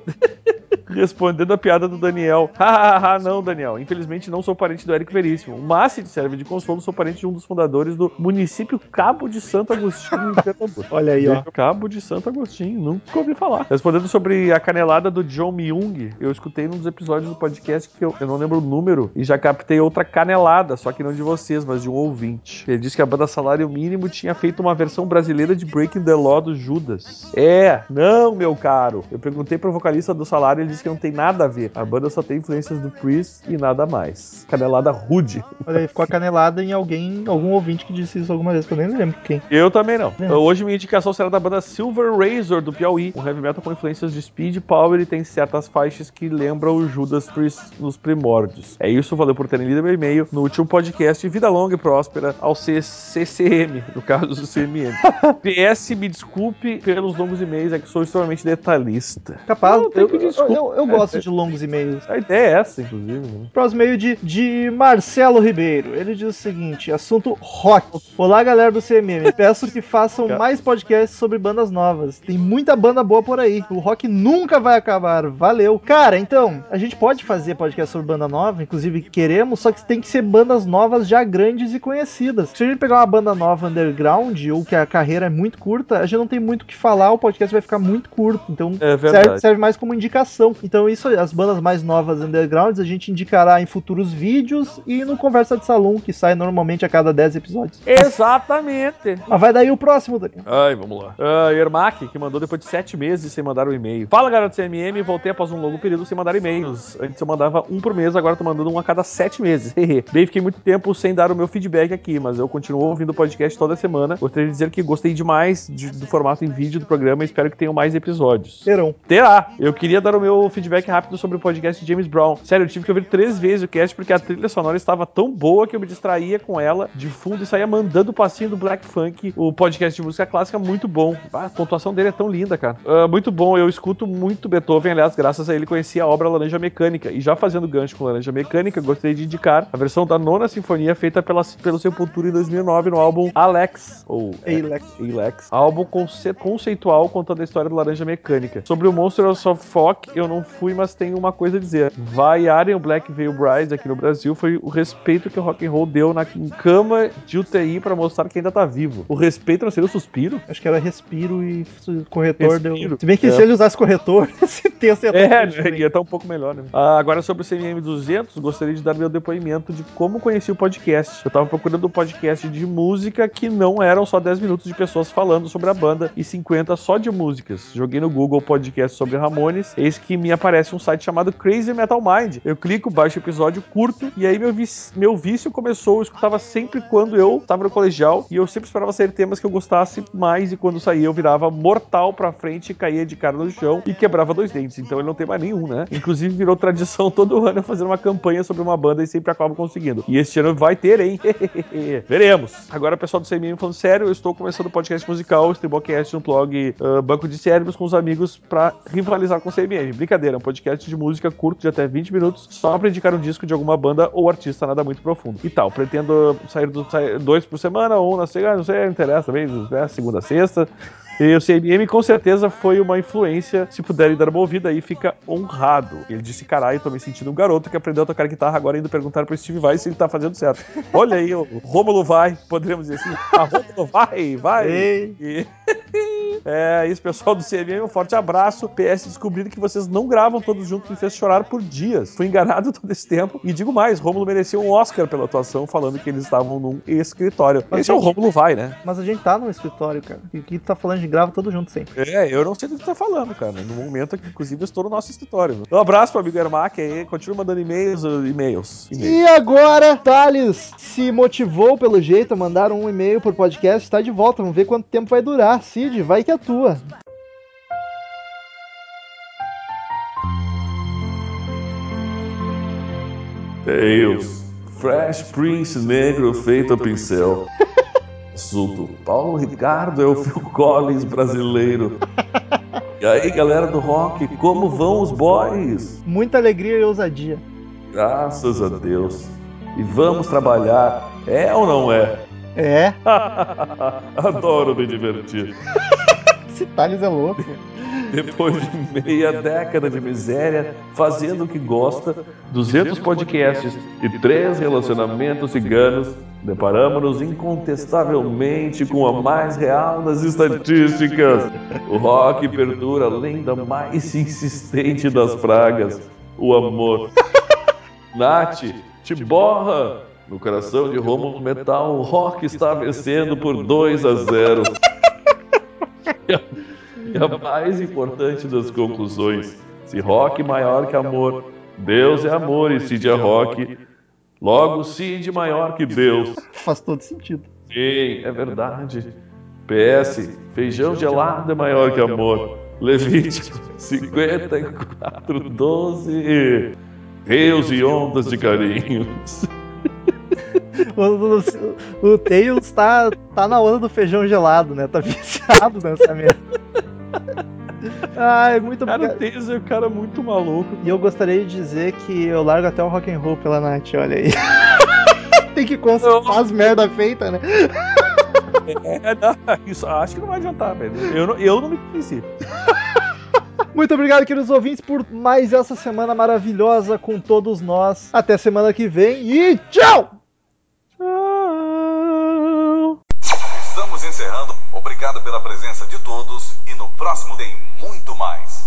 Respondendo a piada do Daniel. Hahaha, (laughs) não, Daniel. Infelizmente não sou parente do Eric Veríssimo. Mas se te serve de consolo, sou parente de um dos fundadores do município Cabo de Santo Agostinho, em Pernambuco. (laughs) Olha aí, ó. Cabo de Santo Agostinho, nunca ouvi falar. Respondendo sobre a canelada do John Myung, eu escutei num dos episódios do podcast que eu, eu não lembro o número e já captei outra canelada, só que não de vocês, mas de um ouvinte. Ele disse que a banda Salário Mínimo tinha feito uma versão brasileira de Breaking the Law do Judas. É, não, meu caro. Eu perguntei pro vocalista do Salário, ele disse que não tem nada a ver. A banda só tem influências do Priest e nada mais. Canelada rude. Olha aí, ficou a canelada em alguém, algum ouvinte que disse isso alguma vez, que eu nem lembro quem. Eu também não. É. Hoje minha indicação será da banda Silver Razor do Piauí, um heavy metal com influências de speed power e tem certas faixas que lembram o Judas Priest nos primórdios. É isso, valeu por terem lido meu e-mail no último podcast. Vida longa e próspera ao C- CCM, no caso do CMM. PS, (laughs) me desculpe pelos longos e-mails, é que sou extremamente detalhista. Capaz, Não, eu, que eu. Eu- eu gosto de longos e-mails. A ideia é essa, inclusive. Né? Próximo e-mail de, de Marcelo Ribeiro. Ele diz o seguinte: assunto rock. Olá, galera do CMM. Peço que façam mais podcasts sobre bandas novas. Tem muita banda boa por aí. O rock nunca vai acabar. Valeu. Cara, então, a gente pode fazer podcast sobre banda nova, inclusive queremos, só que tem que ser bandas novas já grandes e conhecidas. Se a gente pegar uma banda nova underground ou que a carreira é muito curta, a gente não tem muito o que falar, o podcast vai ficar muito curto. Então, É serve, serve mais como indicação. Então, isso, as bandas mais novas undergrounds, a gente indicará em futuros vídeos e no Conversa de Salão, que sai normalmente a cada 10 episódios. Exatamente. Mas vai daí o próximo, Daniel. Ai, vamos lá. Ah, Ermac, que mandou depois de sete meses sem mandar um e-mail. Fala, galera do CMM, voltei após um longo período sem mandar e-mails. Antes eu mandava um por mês, agora tô mandando um a cada sete meses. (laughs) Hehe. Bem, fiquei muito tempo sem dar o meu feedback aqui, mas eu continuo ouvindo o podcast toda semana. Gostaria de dizer que gostei demais de- do formato em vídeo do programa e espero que tenham mais episódios. Terão. Terá! Eu queria dar o meu um feedback rápido sobre o podcast de James Brown. Sério, eu tive que ouvir três vezes o cast porque a trilha sonora estava tão boa que eu me distraía com ela de fundo e saía mandando o passinho do Black Funk, o podcast de música clássica, muito bom. Ah, a pontuação dele é tão linda, cara. Ah, muito bom, eu escuto muito Beethoven, aliás, graças a ele conheci a obra Laranja Mecânica. E já fazendo gancho com Laranja Mecânica, gostaria de indicar a versão da nona sinfonia feita pela, pelo Sepultura em 2009 no álbum Alex, ou Alex. Alex, álbum conce- conceitual contando a história do Laranja Mecânica. Sobre o Monsters of Folk, eu não fui, mas tenho uma coisa a dizer. Vaiarem o Black Veil Brides aqui no Brasil foi o respeito que o rock and roll deu na cama de UTI pra mostrar que ainda tá vivo. O respeito não seria o suspiro? Acho que era respiro e corretor Respiro. deu. Se bem que É. se ele usasse corretor, (laughs) esse texto ia É, estar né, ia estar um pouco melhor, né? Ah, agora sobre o CMM 200, gostaria de dar meu depoimento de como conheci o podcast. Eu tava procurando um podcast de música que não eram só 10 minutos de pessoas falando sobre a banda e 50 só de músicas. Joguei no Google podcast sobre Ramones, eis que me aparece um site chamado Crazy Metal Mind. Eu clico, baixo o episódio, curto, e aí meu, vício- meu vício começou. Eu escutava sempre quando eu tava no colegial e eu sempre esperava sair temas que eu gostasse mais, e quando saía eu virava mortal pra frente, caía de cara no chão e quebrava dois dentes. Então ele não tem mais nenhum, né? Inclusive virou tradição (laughs) todo ano fazer uma campanha sobre uma banda e sempre acabo conseguindo. E este ano vai ter, hein? (laughs) Veremos. Agora, pessoal do CMM falando sério, eu estou começando o podcast musical, Streamocast, um blog ah, Banco de Cérebros com os amigos pra rivalizar com o CMM. Brincadeira, um podcast de música curto de até 20 minutos, só pra indicar um disco de alguma banda ou artista, nada muito profundo. E tal, pretendo sair do, sair dois por semana, um na segunda, não sei, interessa também, né? Segunda, sexta. E o CMM com certeza foi uma influência. Se puderem dar uma ouvida aí, fica honrado. Ele disse: caralho, tô me sentindo um garoto que aprendeu a tocar guitarra, agora indo perguntar pro Steve Vai se ele tá fazendo certo. Olha aí, o Rômulo vai, poderíamos dizer assim. A Rômulo vai, vai. Ei. E- (laughs) É isso, pessoal do CMM, um forte abraço. PS, descobriram que vocês não gravam todos juntos e me fez chorar por dias. Fui enganado (laughs) todo esse tempo. E digo mais, Rômulo merecia um Oscar pela atuação, falando que eles estavam num escritório. Mas, Esse é o gente- Rômulo vai, né? Mas a gente tá no escritório, cara. E tu tá falando de grava todo junto sempre. É, eu não sei do que tu tá falando, cara. No momento que, inclusive, eu estou no nosso escritório. Um abraço pro amigo Ermac aí. Continua mandando e-mails, uh, e-mails. E agora, Thales se motivou pelo jeito a mandar um e-mail pro podcast, está de volta. Vamos ver quanto tempo vai durar. Cid, vai que é tua. Tails, Fresh Prince negro feito a pincel. (laughs) Assunto: Paulo Ricardo é o Phil Collins brasileiro. E aí, galera do rock, como vão os boys? Muita alegria e ousadia. Graças a Deus. E vamos trabalhar, é ou não é? É, (laughs) Adoro me divertir. (laughs) esse Thales é louco. Depois de meia década de miséria, fazendo o que gosta, 200 podcasts e três relacionamentos ciganos, deparamos-nos incontestavelmente com a mais real das estatísticas. O rock perdura além da mais insistente das pragas, o amor. (laughs) Nath, te borra! No coração de Rômulo Metal, o rock está vencendo por 2 a 0. (laughs) E a mais importante das conclusões: se rock maior que amor, Deus é amor e Cid é rock. Logo, Cid maior que Deus. Faz todo sentido. Sim, é verdade. PS, feijão gelado é maior que amor. Levítico 54, 12. Rios e ondas de carinhos. O, o, o Tails tá, tá na onda do feijão gelado, né? Tá viciado nessa merda. (laughs) Ai, muito Cara, o. Tails é um cara muito maluco. E eu gostaria de dizer que eu largo até o rock and roll pela Nath, olha aí. (laughs) Tem que consultar as merda feita, né? É, não, isso, acho que não vai adiantar, velho. Eu não, eu não me conheci. (laughs) Muito obrigado, queridos ouvintes, por mais essa semana maravilhosa com todos nós. Até semana que vem e tchau! Estamos encerrando. Obrigado pela presença de todos próximo tem muito mais.